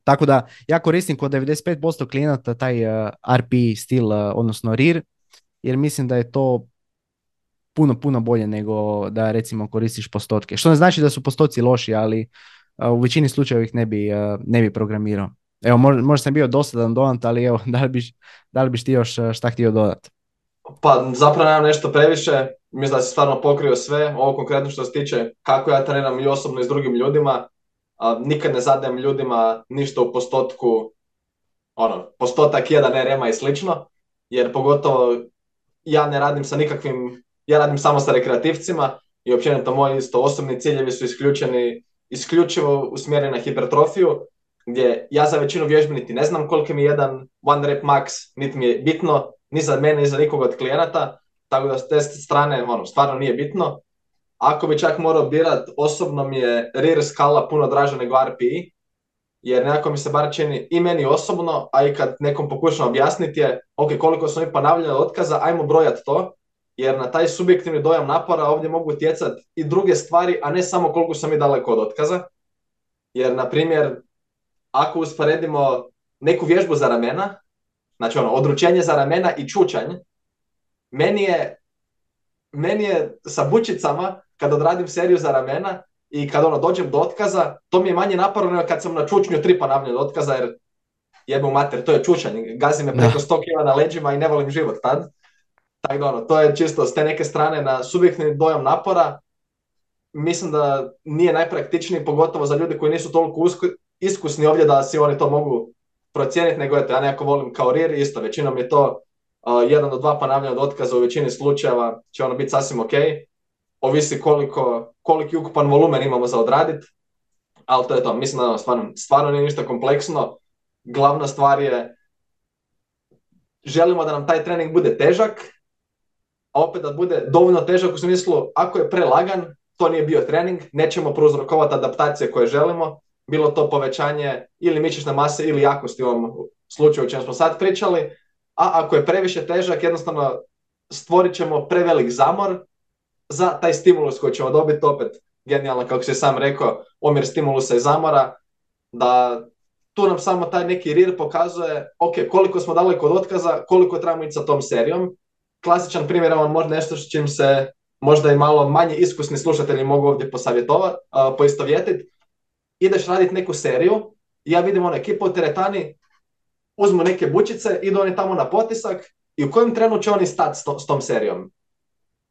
Tako da ja koristim kod 95% klijenata taj RP stil, odnosno RIR, jer mislim da je to puno, puno bolje nego da recimo koristiš postotke. Što ne znači da su postoci loši, ali u većini slučajeva ih ne bi, ne bi programirao. Evo, možda, sam bio dosadan donat, ali evo, da li biš, da li biš ti još šta htio dodati? Pa zapravo nemam nešto previše, mislim da si stvarno pokrio sve, ovo konkretno što se tiče kako ja treniram i osobno i s drugim ljudima, nikad ne zadajem ljudima ništa u postotku, ono, postotak jedan RM-a i slično, jer pogotovo ja ne radim sa nikakvim, ja radim samo sa rekreativcima i općenito moji isto osobni ciljevi su isključeni, isključivo usmjereni na hipertrofiju, gdje ja za većinu vježbi niti ne znam koliko mi je jedan one rep max, niti mi je bitno, ni za mene, ni za nikog od klijenata, tako da s te strane ono, stvarno nije bitno. Ako bi čak morao birat, osobno mi je rear skala puno draža nego RPI, jer nekako mi se bar čini i meni osobno, a i kad nekom pokušam objasniti je, ok, koliko smo mi ponavljali otkaza, ajmo brojati to, jer na taj subjektivni dojam napora ovdje mogu utjecati i druge stvari, a ne samo koliko sam mi daleko od otkaza. Jer, na primjer, ako usporedimo neku vježbu za ramena, znači ono, odručenje za ramena i čučanj, meni je, meni je sa bučicama, kad odradim seriju za ramena i kad ono, dođem do otkaza, to mi je manje naporno nego kad sam na čučnju tri ponavljanja otkaza, jer jebom mater, to je čučanj, gazi me preko 100 kg na leđima i ne volim život tad. Tako da ono, to je čisto s te neke strane na subjektivni dojam napora, mislim da nije najpraktičniji, pogotovo za ljude koji nisu toliko iskusni ovdje da si oni to mogu procijeniti, nego eto, ja nekako volim kao RIR, isto, većinom je to jedan do dva ponavljanja od otkaza u većini slučajeva će ono biti sasvim ok, ovisi koliko, koliki ukupan volumen imamo za odradit, ali to je to, mislim da ono, stvarno, stvarno nije ništa kompleksno, glavna stvar je želimo da nam taj trening bude težak, a opet da bude dovoljno težak u smislu ako je prelagan, to nije bio trening, nećemo prouzrokovati adaptacije koje želimo, bilo to povećanje ili mišićne mase ili jakosti u ovom slučaju o čem smo sad pričali, a ako je previše težak, jednostavno stvorit ćemo prevelik zamor za taj stimulus koji ćemo dobiti opet genijalno, kako si sam rekao, omjer stimulusa i zamora, da tu nam samo taj neki rir pokazuje ok, koliko smo daleko od otkaza, koliko trebamo ići sa tom serijom. Klasičan primjer je možda nešto što čim se možda i malo manje iskusni slušatelji mogu ovdje posavjetovati, poistovjetiti, ideš raditi neku seriju, ja vidim ono ekipa u teretani, uzmu neke bučice, idu oni tamo na potisak i u kojem trenu će oni stati s, tom serijom.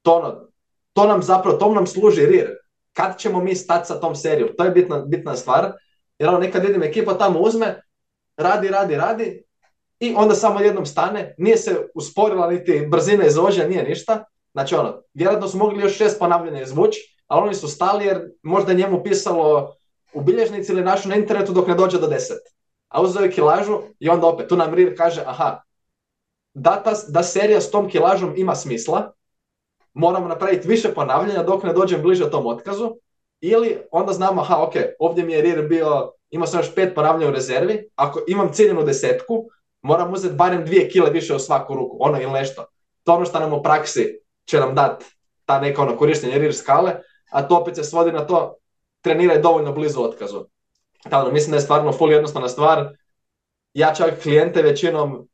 To, ono, to nam zapravo, to nam služi rir. Kad ćemo mi stati sa tom serijom? To je bitna, bitna stvar. Jer ono, nekad vidim ekipa tamo uzme, radi, radi, radi i onda samo jednom stane, nije se usporila niti brzina izvođa, nije ništa. Znači ono, vjerojatno su mogli još šest ponavljanja izvući, ali oni su stali jer možda njemu pisalo u bilježnici ili našu na internetu dok ne dođe do deset. A uzeo je kilažu i onda opet tu nam RIR kaže aha, da, da serija s tom kilažom ima smisla, moramo napraviti više ponavljanja dok ne dođem bliže tom otkazu, ili onda znamo, aha, ok, ovdje mi je RIR bio, imao sam još pet ponavljanja u rezervi, ako imam ciljenu desetku, moram uzeti barem dvije kile više u svaku ruku, ono ili nešto. To ono što nam u praksi će nam dati ta neka ono korištenje RIR skale, a to opet se svodi na to treniraj dovoljno blizu otkazu. Tako mislim da je stvarno full jednostavna stvar. Ja čak klijente većinom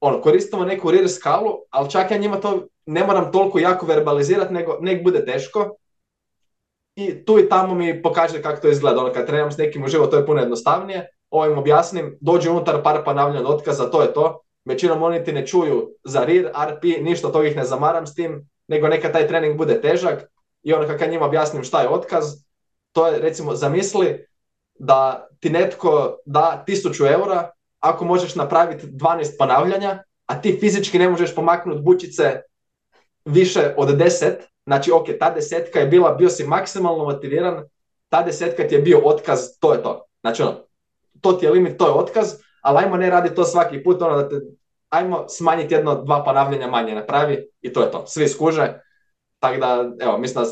ono, koristimo neku rear skalu, ali čak ja njima to ne moram toliko jako verbalizirati, nego nek bude teško. I tu i tamo mi pokaže kako to izgleda. Ono, kad trenam s nekim u život, to je puno jednostavnije. Ovo im objasnim, dođu unutar par ponavljanja otkaza, to je to. Većinom oni ti ne čuju za RIR, RP, ništa od ih ne zamaram s tim, nego neka taj trening bude težak. I ono kad njima objasnim šta je otkaz, to je recimo zamisli da ti netko da 1000 eura ako možeš napraviti 12 ponavljanja, a ti fizički ne možeš pomaknuti bučice više od 10, znači ok, ta desetka je bila, bio si maksimalno motiviran, ta desetka ti je bio otkaz, to je to. Znači ono, to ti je limit, to je otkaz, ali ajmo ne raditi to svaki put, ono da te, ajmo smanjiti jedno, dva ponavljanja manje napravi i to je to. Svi skuže, tako da, evo, mislim da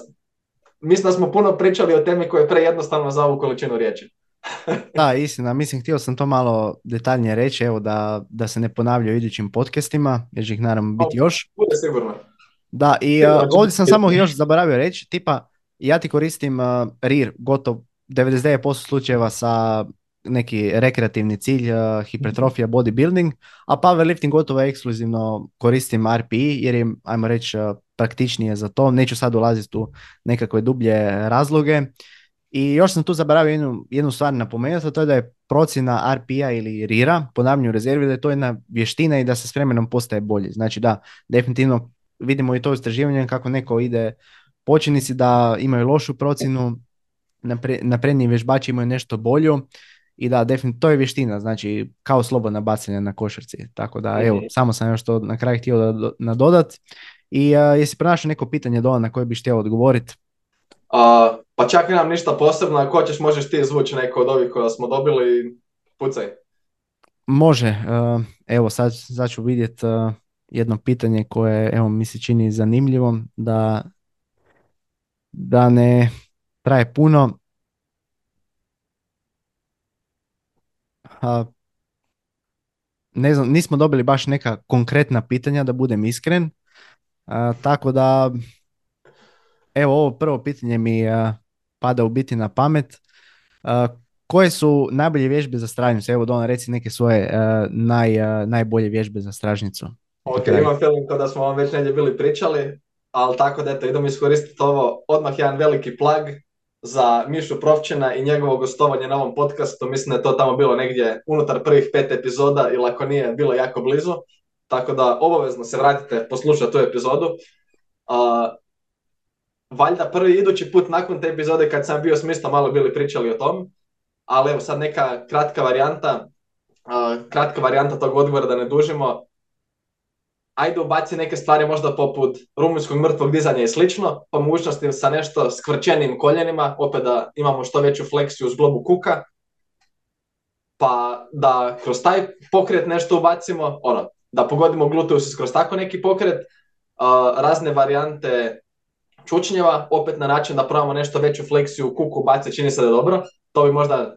mislim da smo puno pričali o temi koja je prejednostavna za ovu količinu riječi. da, istina. Mislim, htio sam to malo detaljnije reći, evo da, da se ne ponavljaju u idućim podcastima, jer će ih naravno biti još. Bude sigurno. Da, i ovdje sam samo još zaboravio reći, tipa, ja ti koristim uh, RIR gotov 99% slučajeva sa neki rekreativni cilj, uh, hipertrofija, bodybuilding, a powerlifting gotovo ekskluzivno koristim RPI jer je, ajmo reći, praktičnije za to. Neću sad ulaziti u nekakve dublje razloge. I još sam tu zaboravio jednu, jednu stvar napomenuti, a to je da je procjena RPA ili RIRA, ponavljanju rezervi, da je to jedna vještina i da se s vremenom postaje bolji. Znači da, definitivno vidimo i to istraživanje kako neko ide počinici da imaju lošu procjenu, napredniji vježbači imaju nešto bolju i da, definitivno, to je vještina, znači kao slobodna bacanja na košarci. Tako da, evo, mhm. samo sam još to na kraju htio da nadodat. I uh, jesi pronašao neko pitanje dole na koje bi htio odgovoriti? Uh, pa čak nemam ništa posebno, ako hoćeš možeš ti izvući neko od ovih koja smo dobili, pucaj. Može, evo sad, sad ću vidjeti jedno pitanje koje evo, mi se čini zanimljivom, da, da ne traje puno. Ne znam, nismo dobili baš neka konkretna pitanja, da budem iskren. tako da, evo ovo prvo pitanje mi pada u biti na pamet. koje su najbolje vježbe za stražnicu? Evo Dona, reci neke svoje naj, najbolje vježbe za stražnicu. Ok, imam feeling da smo vam već negdje bili pričali, ali tako da eto, idemo iskoristiti ovo. Odmah jedan veliki plag za Mišu Provčina i njegovo gostovanje na ovom podcastu. Mislim da je to tamo bilo negdje unutar prvih pet epizoda ili ako nije, bilo jako blizu. Tako da obavezno se vratite poslušati tu epizodu. Uh, valjda prvi idući put nakon te epizode kad sam bio s malo bili pričali o tom. Ali evo sad neka kratka varijanta, uh, kratka varijanta tog odgovora da ne dužimo ajde ubaci neke stvari možda poput rumunjskog mrtvog dizanja i slično, pa mogućnosti sa nešto skvrčenim koljenima, opet da imamo što veću fleksiju uz globu kuka, pa da kroz taj pokret nešto ubacimo, ono, da pogodimo gluteus kroz tako neki pokret, razne varijante čučnjeva, opet na način da probamo nešto veću fleksiju kuku baci, čini se da je dobro, to bi možda,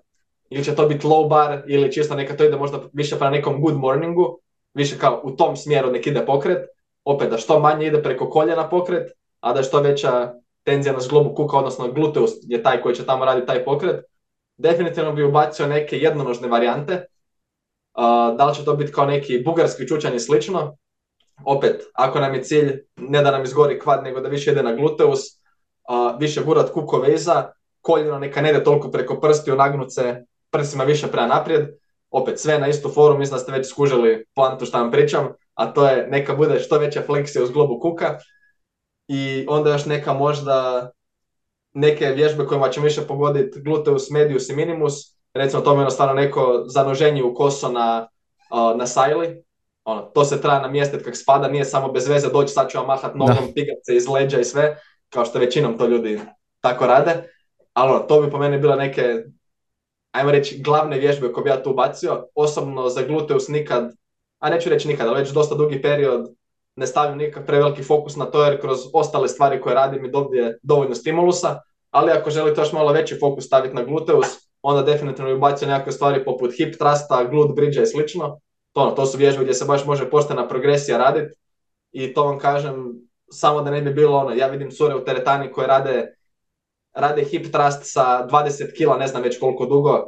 ili će to biti low bar, ili čisto neka to ide možda više prema nekom good morningu, više kao u tom smjeru nek ide pokret, opet da što manje ide preko koljena pokret, a da što veća tenzija na zglobu kuka, odnosno gluteus je taj koji će tamo raditi taj pokret. Definitivno bi ubacio neke jednonožne varijante, uh, da li će to biti kao neki bugarski čučanj i slično. Opet, ako nam je cilj ne da nam izgori kvad, nego da više ide na gluteus, uh, više gurat kukove iza, koljeno neka ne ide toliko preko prstiju, nagnut se prsima više prema naprijed, opet sve na istu foru, mislim da ste već skužili plantu što vam pričam, a to je neka bude što veća fleksija uz globu kuka i onda još neka možda neke vježbe kojima ćemo više pogoditi gluteus medius i minimus, recimo to je ono stvarno neko zanoženje u koso na, na sajli, ono, to se treba namjestiti kak spada, nije samo bez veze doći sad ću vam mahat nogom, pigat se iz leđa i sve, kao što većinom to ljudi tako rade, ali ono, to bi po meni bila neke ajmo reći, glavne vježbe koje bi ja tu bacio. Osobno za gluteus nikad, a neću reći nikad, ali već dosta dugi period ne stavim nikak preveliki fokus na to jer kroz ostale stvari koje radim mi dobije dovoljno stimulusa, ali ako želite još malo veći fokus staviti na gluteus, onda definitivno bi bacio nekakve stvari poput hip trusta, glute bridge i slično. To, to su vježbe gdje se baš može poštena progresija raditi i to vam kažem samo da ne bi bilo ono, ja vidim cure u teretani koje rade rade hip thrust sa 20 kila, ne znam već koliko dugo,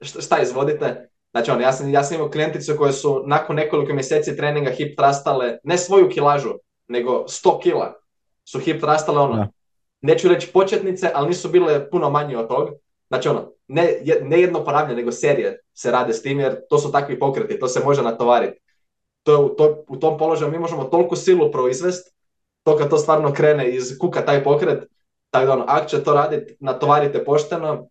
šta izvodite? Znači on, ja sam, ja sam imao klijentice koje su nakon nekoliko mjeseci treninga hip thrustale, ne svoju kilažu, nego 100 kila su hip thrustale ono, neću reći početnice, ali nisu bile puno manje od toga. Znači ono, ne, ne jedno ponavljanje, nego serije se rade s tim, jer to su takvi pokreti, to se može natovariti. To, to, u tom položaju mi možemo toliko silu proizvest, to kad to stvarno krene iz kuka taj pokret, tako da ono, ako će to raditi, natovarite pošteno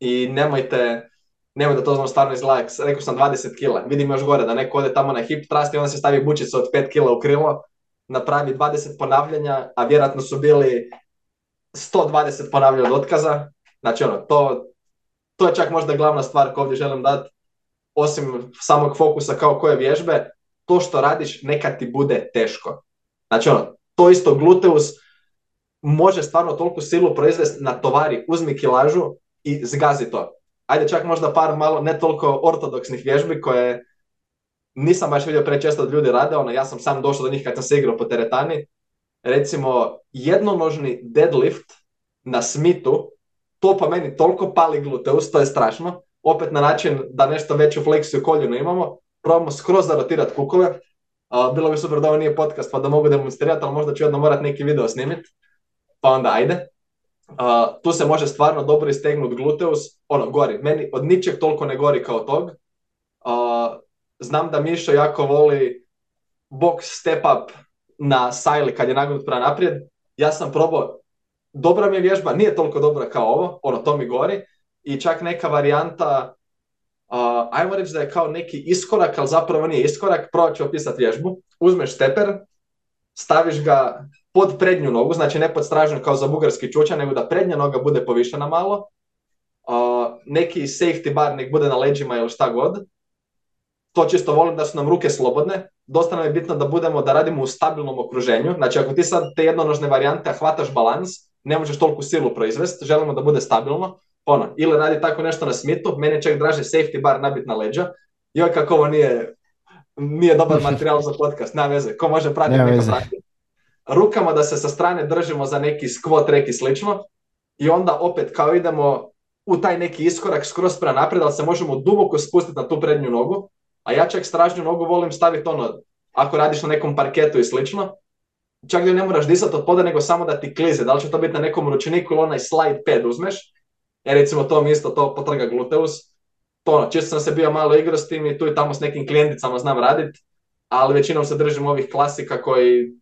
i nemojte, nemojte to znam stvarno izgleda, rekao sam 20 kila, vidim još gore da neko ode tamo na hip thrust i onda se stavi bučica od 5 kila u krilo, napravi 20 ponavljanja, a vjerojatno su bili 120 ponavljanja od otkaza, znači ono, to, to je čak možda glavna stvar koju ovdje želim dati, osim samog fokusa kao koje vježbe, to što radiš neka ti bude teško. Znači ono, to isto gluteus, može stvarno toliko silu proizvesti na tovari, uzmi kilažu i zgazi to. Ajde čak možda par malo ne toliko ortodoksnih vježbi koje nisam baš vidio prečesto da ljudi rade, ono, ja sam sam došao do njih kad sam se igrao po teretani. Recimo, jednonožni deadlift na smitu, to po meni toliko pali gluteus, to je strašno. Opet na način da nešto veću fleksiju koljenu imamo, probamo skroz zarotirati kukove, bilo bi super da ovo nije podcast pa da mogu demonstrirati, ali možda ću jedno morat neki video snimiti. Pa onda ajde. tu se može stvarno dobro istegnuti gluteus. Ono, gori. Meni od ničeg toliko ne gori kao tog. znam da Mišo jako voli box step up na sajli kad je nagnut prema naprijed. Ja sam probao, dobra mi je vježba, nije toliko dobra kao ovo, ono, to mi gori. I čak neka varijanta Uh, ajmo reći da je kao neki iskorak, ali zapravo nije iskorak, probat ću opisati vježbu. Uzmeš steper, staviš ga pod prednju nogu, znači ne pod stražnju kao za bugarski čuča, nego da prednja noga bude povišena malo. Uh, neki safety bar nek bude na leđima ili šta god. To čisto volim da su nam ruke slobodne. Dosta nam je bitno da budemo, da radimo u stabilnom okruženju. Znači ako ti sad te jednonožne varijante hvataš balans, ne možeš toliko silu proizvesti, želimo da bude stabilno ono, ili radi tako nešto na smitu, meni čak draže safety bar nabit na leđa. Joj, kako ovo nije, nije dobar materijal za podcast, nema veze, ko može pratiti neka prati. Rukama da se sa strane držimo za neki squat, reki slično. I onda opet kao idemo u taj neki iskorak skroz prema naprijed, ali se možemo duboko spustiti na tu prednju nogu, a ja čak stražnju nogu volim staviti ono, ako radiš na nekom parketu i slično, čak da ne moraš disati od poda, nego samo da ti klize, da li će to biti na nekom ručniku ili onaj slide pad uzmeš, E recimo to mi isto to potrga gluteus. To ono, čisto sam se bio malo igrao s tim i tu i tamo s nekim klijenticama znam radit, ali većinom se držim ovih klasika koji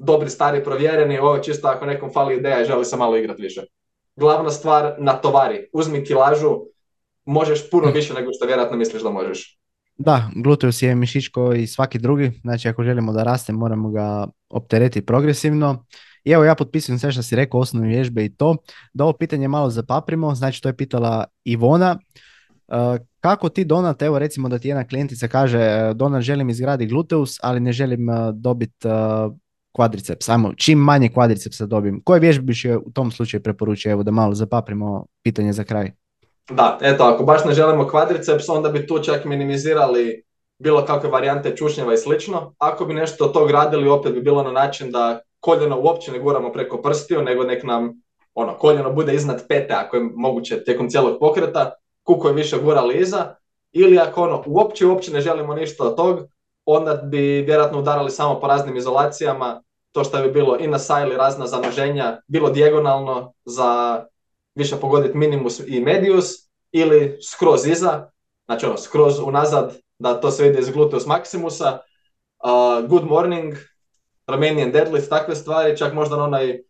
dobri, stari, provjereni, ovo čisto ako nekom fali ideja i želi se malo igrati više. Glavna stvar, na tovari. Uzmi kilažu, možeš puno hm. više nego što vjerojatno misliš da možeš. Da, gluteus je mišić i svaki drugi, znači ako želimo da raste moramo ga opteretiti progresivno. I evo ja potpisujem sve što si rekao, osnovne vježbe i to. Da ovo pitanje malo zapaprimo, znači to je pitala Ivona. E, kako ti Donat, evo recimo da ti jedna klijentica kaže e, Donat želim izgraditi gluteus, ali ne želim e, dobiti kvadriceps. Ajmo, čim manje kvadricepsa dobijem. Koje vježbe biš u tom slučaju preporučio? Evo da malo zapaprimo pitanje za kraj. Da, eto, ako baš ne želimo kvadriceps, onda bi tu čak minimizirali bilo kakve varijante čušnjeva i slično. Ako bi nešto od tog radili, opet bi bilo na način da koljeno uopće ne guramo preko prstiju, nego nek nam ono, koljeno bude iznad pete ako je moguće tijekom cijelog pokreta, kuko je više gurali iza, ili ako ono, uopće, uopće ne želimo ništa od tog, onda bi vjerojatno udarali samo po raznim izolacijama, to što bi bilo i na sajli razna zanoženja, bilo dijagonalno za više pogoditi minimus i medius, ili skroz iza, znači ono, skroz unazad, da to se vidi iz gluteus maximusa, uh, good morning, Romanian deadlift, takve stvari, čak možda na onaj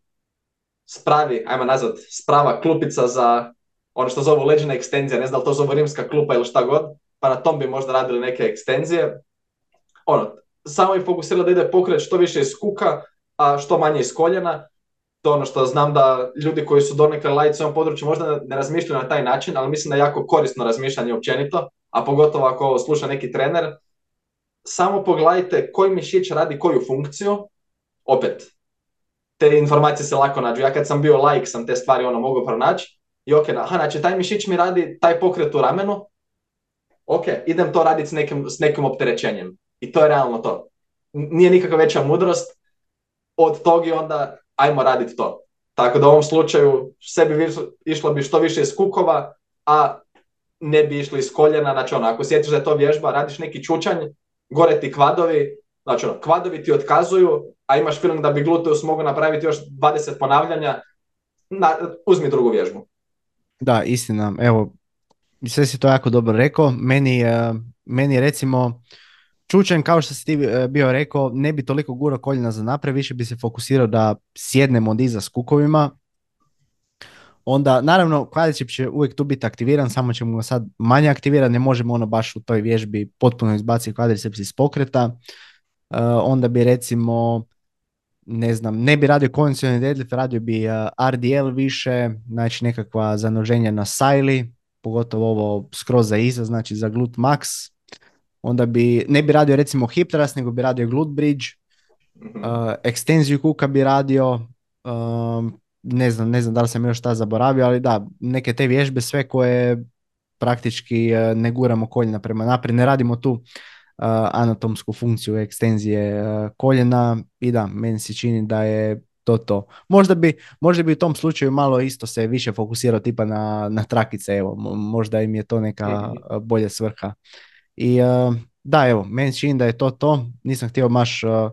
spravi, ajmo nazvat, sprava klupica za ono što zovu leđena ekstenzija, ne znam da li to zovu rimska klupa ili šta god, pa na tom bi možda radili neke ekstenzije. Ono, samo je fokusiralo da ide pokret što više iz kuka, a što manje iz koljena. To ono što znam da ljudi koji su donekle lajci u ovom području možda ne razmišljaju na taj način, ali mislim da je jako korisno razmišljanje općenito, a pogotovo ako sluša neki trener, samo pogledajte koji mišić radi koju funkciju, opet, te informacije se lako nađu. Ja kad sam bio like sam te stvari ono mogu pronaći i ok, aha, znači taj mišić mi radi taj pokret u ramenu, ok, idem to raditi s nekim, s nekim opterećenjem. I to je realno to. Nije nikakva veća mudrost od tog i onda ajmo raditi to. Tako da u ovom slučaju sebi išlo bi što više iz kukova, a ne bi išli iz koljena. Znači ono, ako sjetiš da je to vježba, radiš neki čučanj, gore ti kvadovi, znači ono, kvadovi ti otkazuju, a imaš film da bi gluteus mogao napraviti još 20 ponavljanja, na, uzmi drugu vježbu. Da, istina. Evo, sve si to jako dobro rekao. Meni, uh, meni recimo, čučanj, kao što si ti e, bio rekao, ne bi toliko gurao koljena za naprijed, više bi se fokusirao da sjednemo od iza s kukovima. Onda, naravno, kvadriceps će uvijek tu biti aktiviran, samo ćemo ga sad manje aktivirati, ne možemo ono baš u toj vježbi potpuno izbaciti kvadriceps iz pokreta. Uh, onda bi recimo ne znam, ne bi radio konvencionalni deadlift, radio bi uh, RDL više, znači nekakva zanoženja na sajli, pogotovo ovo skroz za iza, znači za glut max. Onda bi, ne bi radio recimo hip thrust, nego bi radio glut bridge, mhm. uh, ekstenziju kuka bi radio, um, ne znam, ne znam da li sam još šta zaboravio, ali da, neke te vježbe sve koje praktički uh, ne guramo koljena prema naprijed, ne radimo tu anatomsku funkciju ekstenzije koljena i da, meni se čini da je to to. Možda bi, možda bi u tom slučaju malo isto se više fokusirao tipa na, na trakice, evo, možda im je to neka mhm. bolja svrha. I da, evo, meni čini da je to to. Nisam htio baš uh,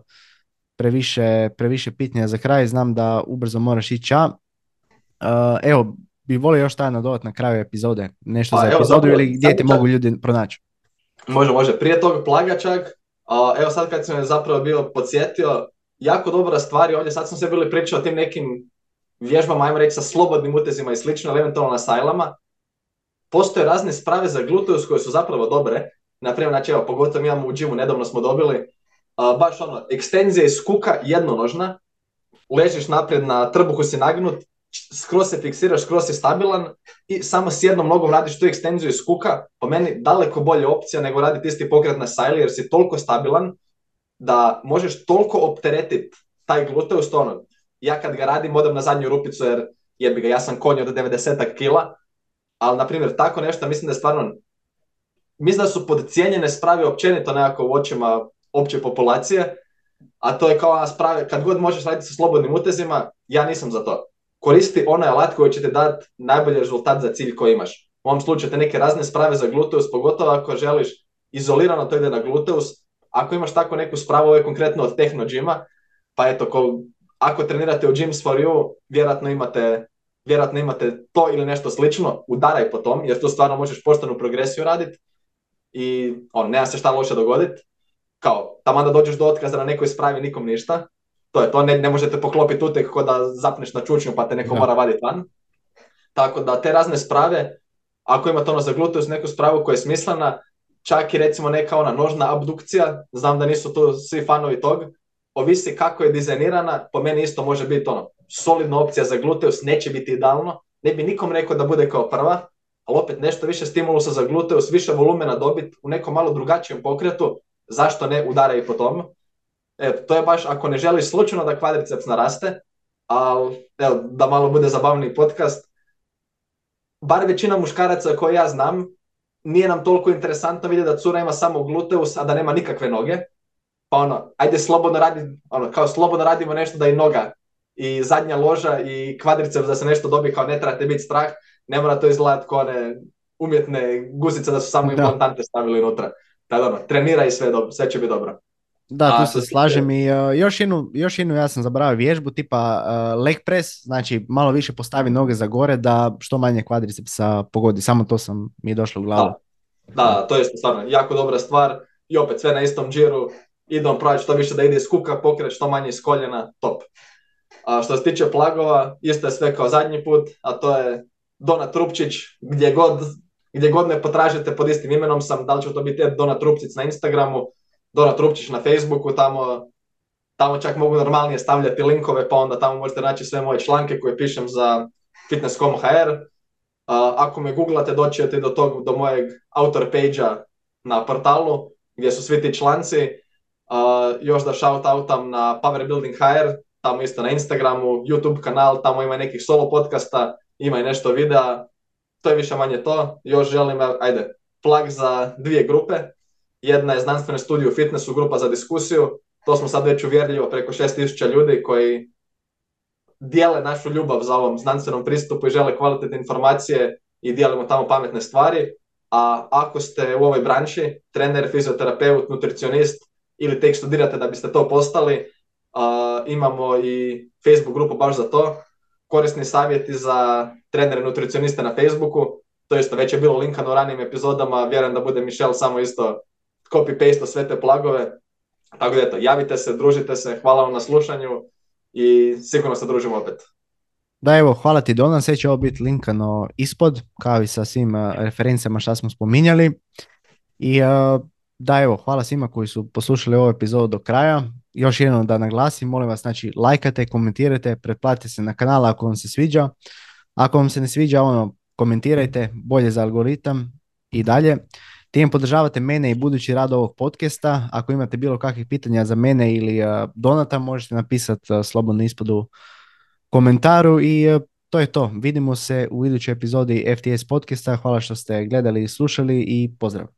previše, previše pitanja za kraj. Znam da ubrzo moraš ići ja. Uh, evo, bi volio još taj nadodat na kraju epizode. Nešto Pa, za evo, epizodu ili gdje čak- mogu ljudi pronaći. Može, može. Prije tog plaga čak, evo sad kad sam me zapravo bio podsjetio, jako dobra stvar je ovdje, sad sam se bili pričao o tim nekim vježbama, ajmo reći sa slobodnim utezima i slično, ili eventualno na sajlama. Postoje razne sprave za gluteus koje su zapravo dobre. Naprimjer, znači evo, pogotovo mi imamo u džimu, nedavno smo dobili a, baš ono, ekstenzija iz kuka jednonožna, ležiš naprijed na trbuhu si nagnut, skroz se fiksiraš, skroz si stabilan i samo s jednom nogom radiš tu ekstenziju iz kuka, po meni daleko bolja opcija nego raditi isti pokret na sajli jer si toliko stabilan da možeš toliko opteretiti taj gluteus, to ja kad ga radim odem na zadnju rupicu jer jebi ga, ja sam konj od 90 kila, ali na primjer tako nešto mislim da je stvarno, mislim da su podcijenjene sprave općenito nekako u očima opće populacije, a to je kao ona sprave, kad god možeš raditi sa slobodnim utezima, ja nisam za to. Koristi onaj alat koji će ti dati najbolji rezultat za cilj koji imaš. U ovom slučaju te neke razne sprave za gluteus, pogotovo ako želiš izolirano to ide na gluteus. Ako imaš tako neku spravu, ovo je konkretno od Techno Gyma, pa eto, ko, ako trenirate u Gyms for You, vjerojatno imate, vjerojatno imate to ili nešto slično, udaraj po tom, jer tu stvarno možeš poštenu progresiju raditi i on, nema se šta loše dogoditi. Kao, tamo da dođeš do otkaza na nekoj spravi, nikom ništa. To je to, ne, ne možete poklopiti utek ko da zapneš na čučnju pa te neko Da. mora vaditi van. Tako da te razne sprave, ako imate ono za gluteus neku spravu koja je smislena, čak i recimo neka ona nožna abdukcija, znam da nisu tu svi fanovi tog, ovisi kako je dizajnirana, po meni isto može biti ono, solidna opcija za gluteus, neće biti idealno, ne bi nikom rekao da bude kao prva, ali opet nešto više stimulusa za gluteus, više volumena dobiti u nekom malo drugačijem pokretu, zašto ne udaraj po tom. Eto, to je baš ako ne želiš slučajno da kvadriceps naraste, ali evo, da malo bude zabavniji podcast, bar većina muškaraca koje ja znam, nije nam toliko interesantno vidjeti da cura ima samo gluteus, a da nema nikakve noge. Pa ono, ajde slobodno radi, ono, kao slobodno radimo nešto da i noga i zadnja loža i kvadriceps da se nešto dobije, kao ne trebate biti strah, ne mora to izgledati kao one umjetne guzice da su samo implantante stavili unutra. Da ono, trenira i sve, dobro, sve će biti dobro. Da, tu se slažem i uh, još, jednu, još jednu ja sam zaboravio vježbu tipa uh, leg press, znači malo više postavi noge za gore da što manje kvadricepsa pogodi, samo to sam mi je došlo u glavu. Da, da, to je stvarno jako dobra stvar i opet sve na istom džiru, idemo praviti što više da ide iz kuka, pokret što manje iz koljena, top. A što se tiče plagova, isto je sve kao zadnji put, a to je Dona Trupčić, gdje god, gdje god me potražite pod istim imenom sam, da li će to biti Dona Trupčić na Instagramu, Dona Trupčić na Facebooku, tamo, tamo čak mogu normalnije stavljati linkove, pa onda tamo možete naći sve moje članke koje pišem za fitness.com.hr. Ako me googlate, doći ćete do tog, do mojeg autor page na portalu, gdje su svi ti članci. Još da shout outam na Powerbuilding HR, tamo isto na Instagramu, YouTube kanal, tamo ima nekih solo podcasta, ima i nešto videa, to je više manje to. Još želim, ajde, plug za dvije grupe. Jedna je znanstvene studije u fitnessu, grupa za diskusiju. To smo sad već uvjerljivo preko 6000 ljudi koji dijele našu ljubav za ovom znanstvenom pristupu i žele kvalitetne informacije i dijelimo tamo pametne stvari. A ako ste u ovoj branši, trener, fizioterapeut, nutricionist ili tek studirate da biste to postali, imamo i Facebook grupu baš za to. Korisni savjeti za trenere nutricioniste na Facebooku. To isto već je bilo linkano u ranijim epizodama, vjerujem da bude Michel samo isto copy-paste sve te plagove. Tako da eto, javite se, družite se, hvala vam na slušanju i sigurno se družimo opet. Da, evo, hvala ti Donan, sve će ovo biti linkano ispod, kao i sa svim uh, referencama što smo spominjali. I uh, da, evo, hvala svima koji su poslušali ovu epizodu do kraja. Još jednom da naglasim, molim vas, znači, lajkate, komentirajte, pretplatite se na kanal ako vam se sviđa. Ako vam se ne sviđa, ono, komentirajte, bolje za algoritam i dalje. Time podržavate mene i budući rad ovog podcasta. Ako imate bilo kakvih pitanja za mene ili uh, Donata, možete napisati uh, slobodno ispod u komentaru i uh, to je to. Vidimo se u idućoj epizodi FTS podcasta. Hvala što ste gledali i slušali i pozdrav.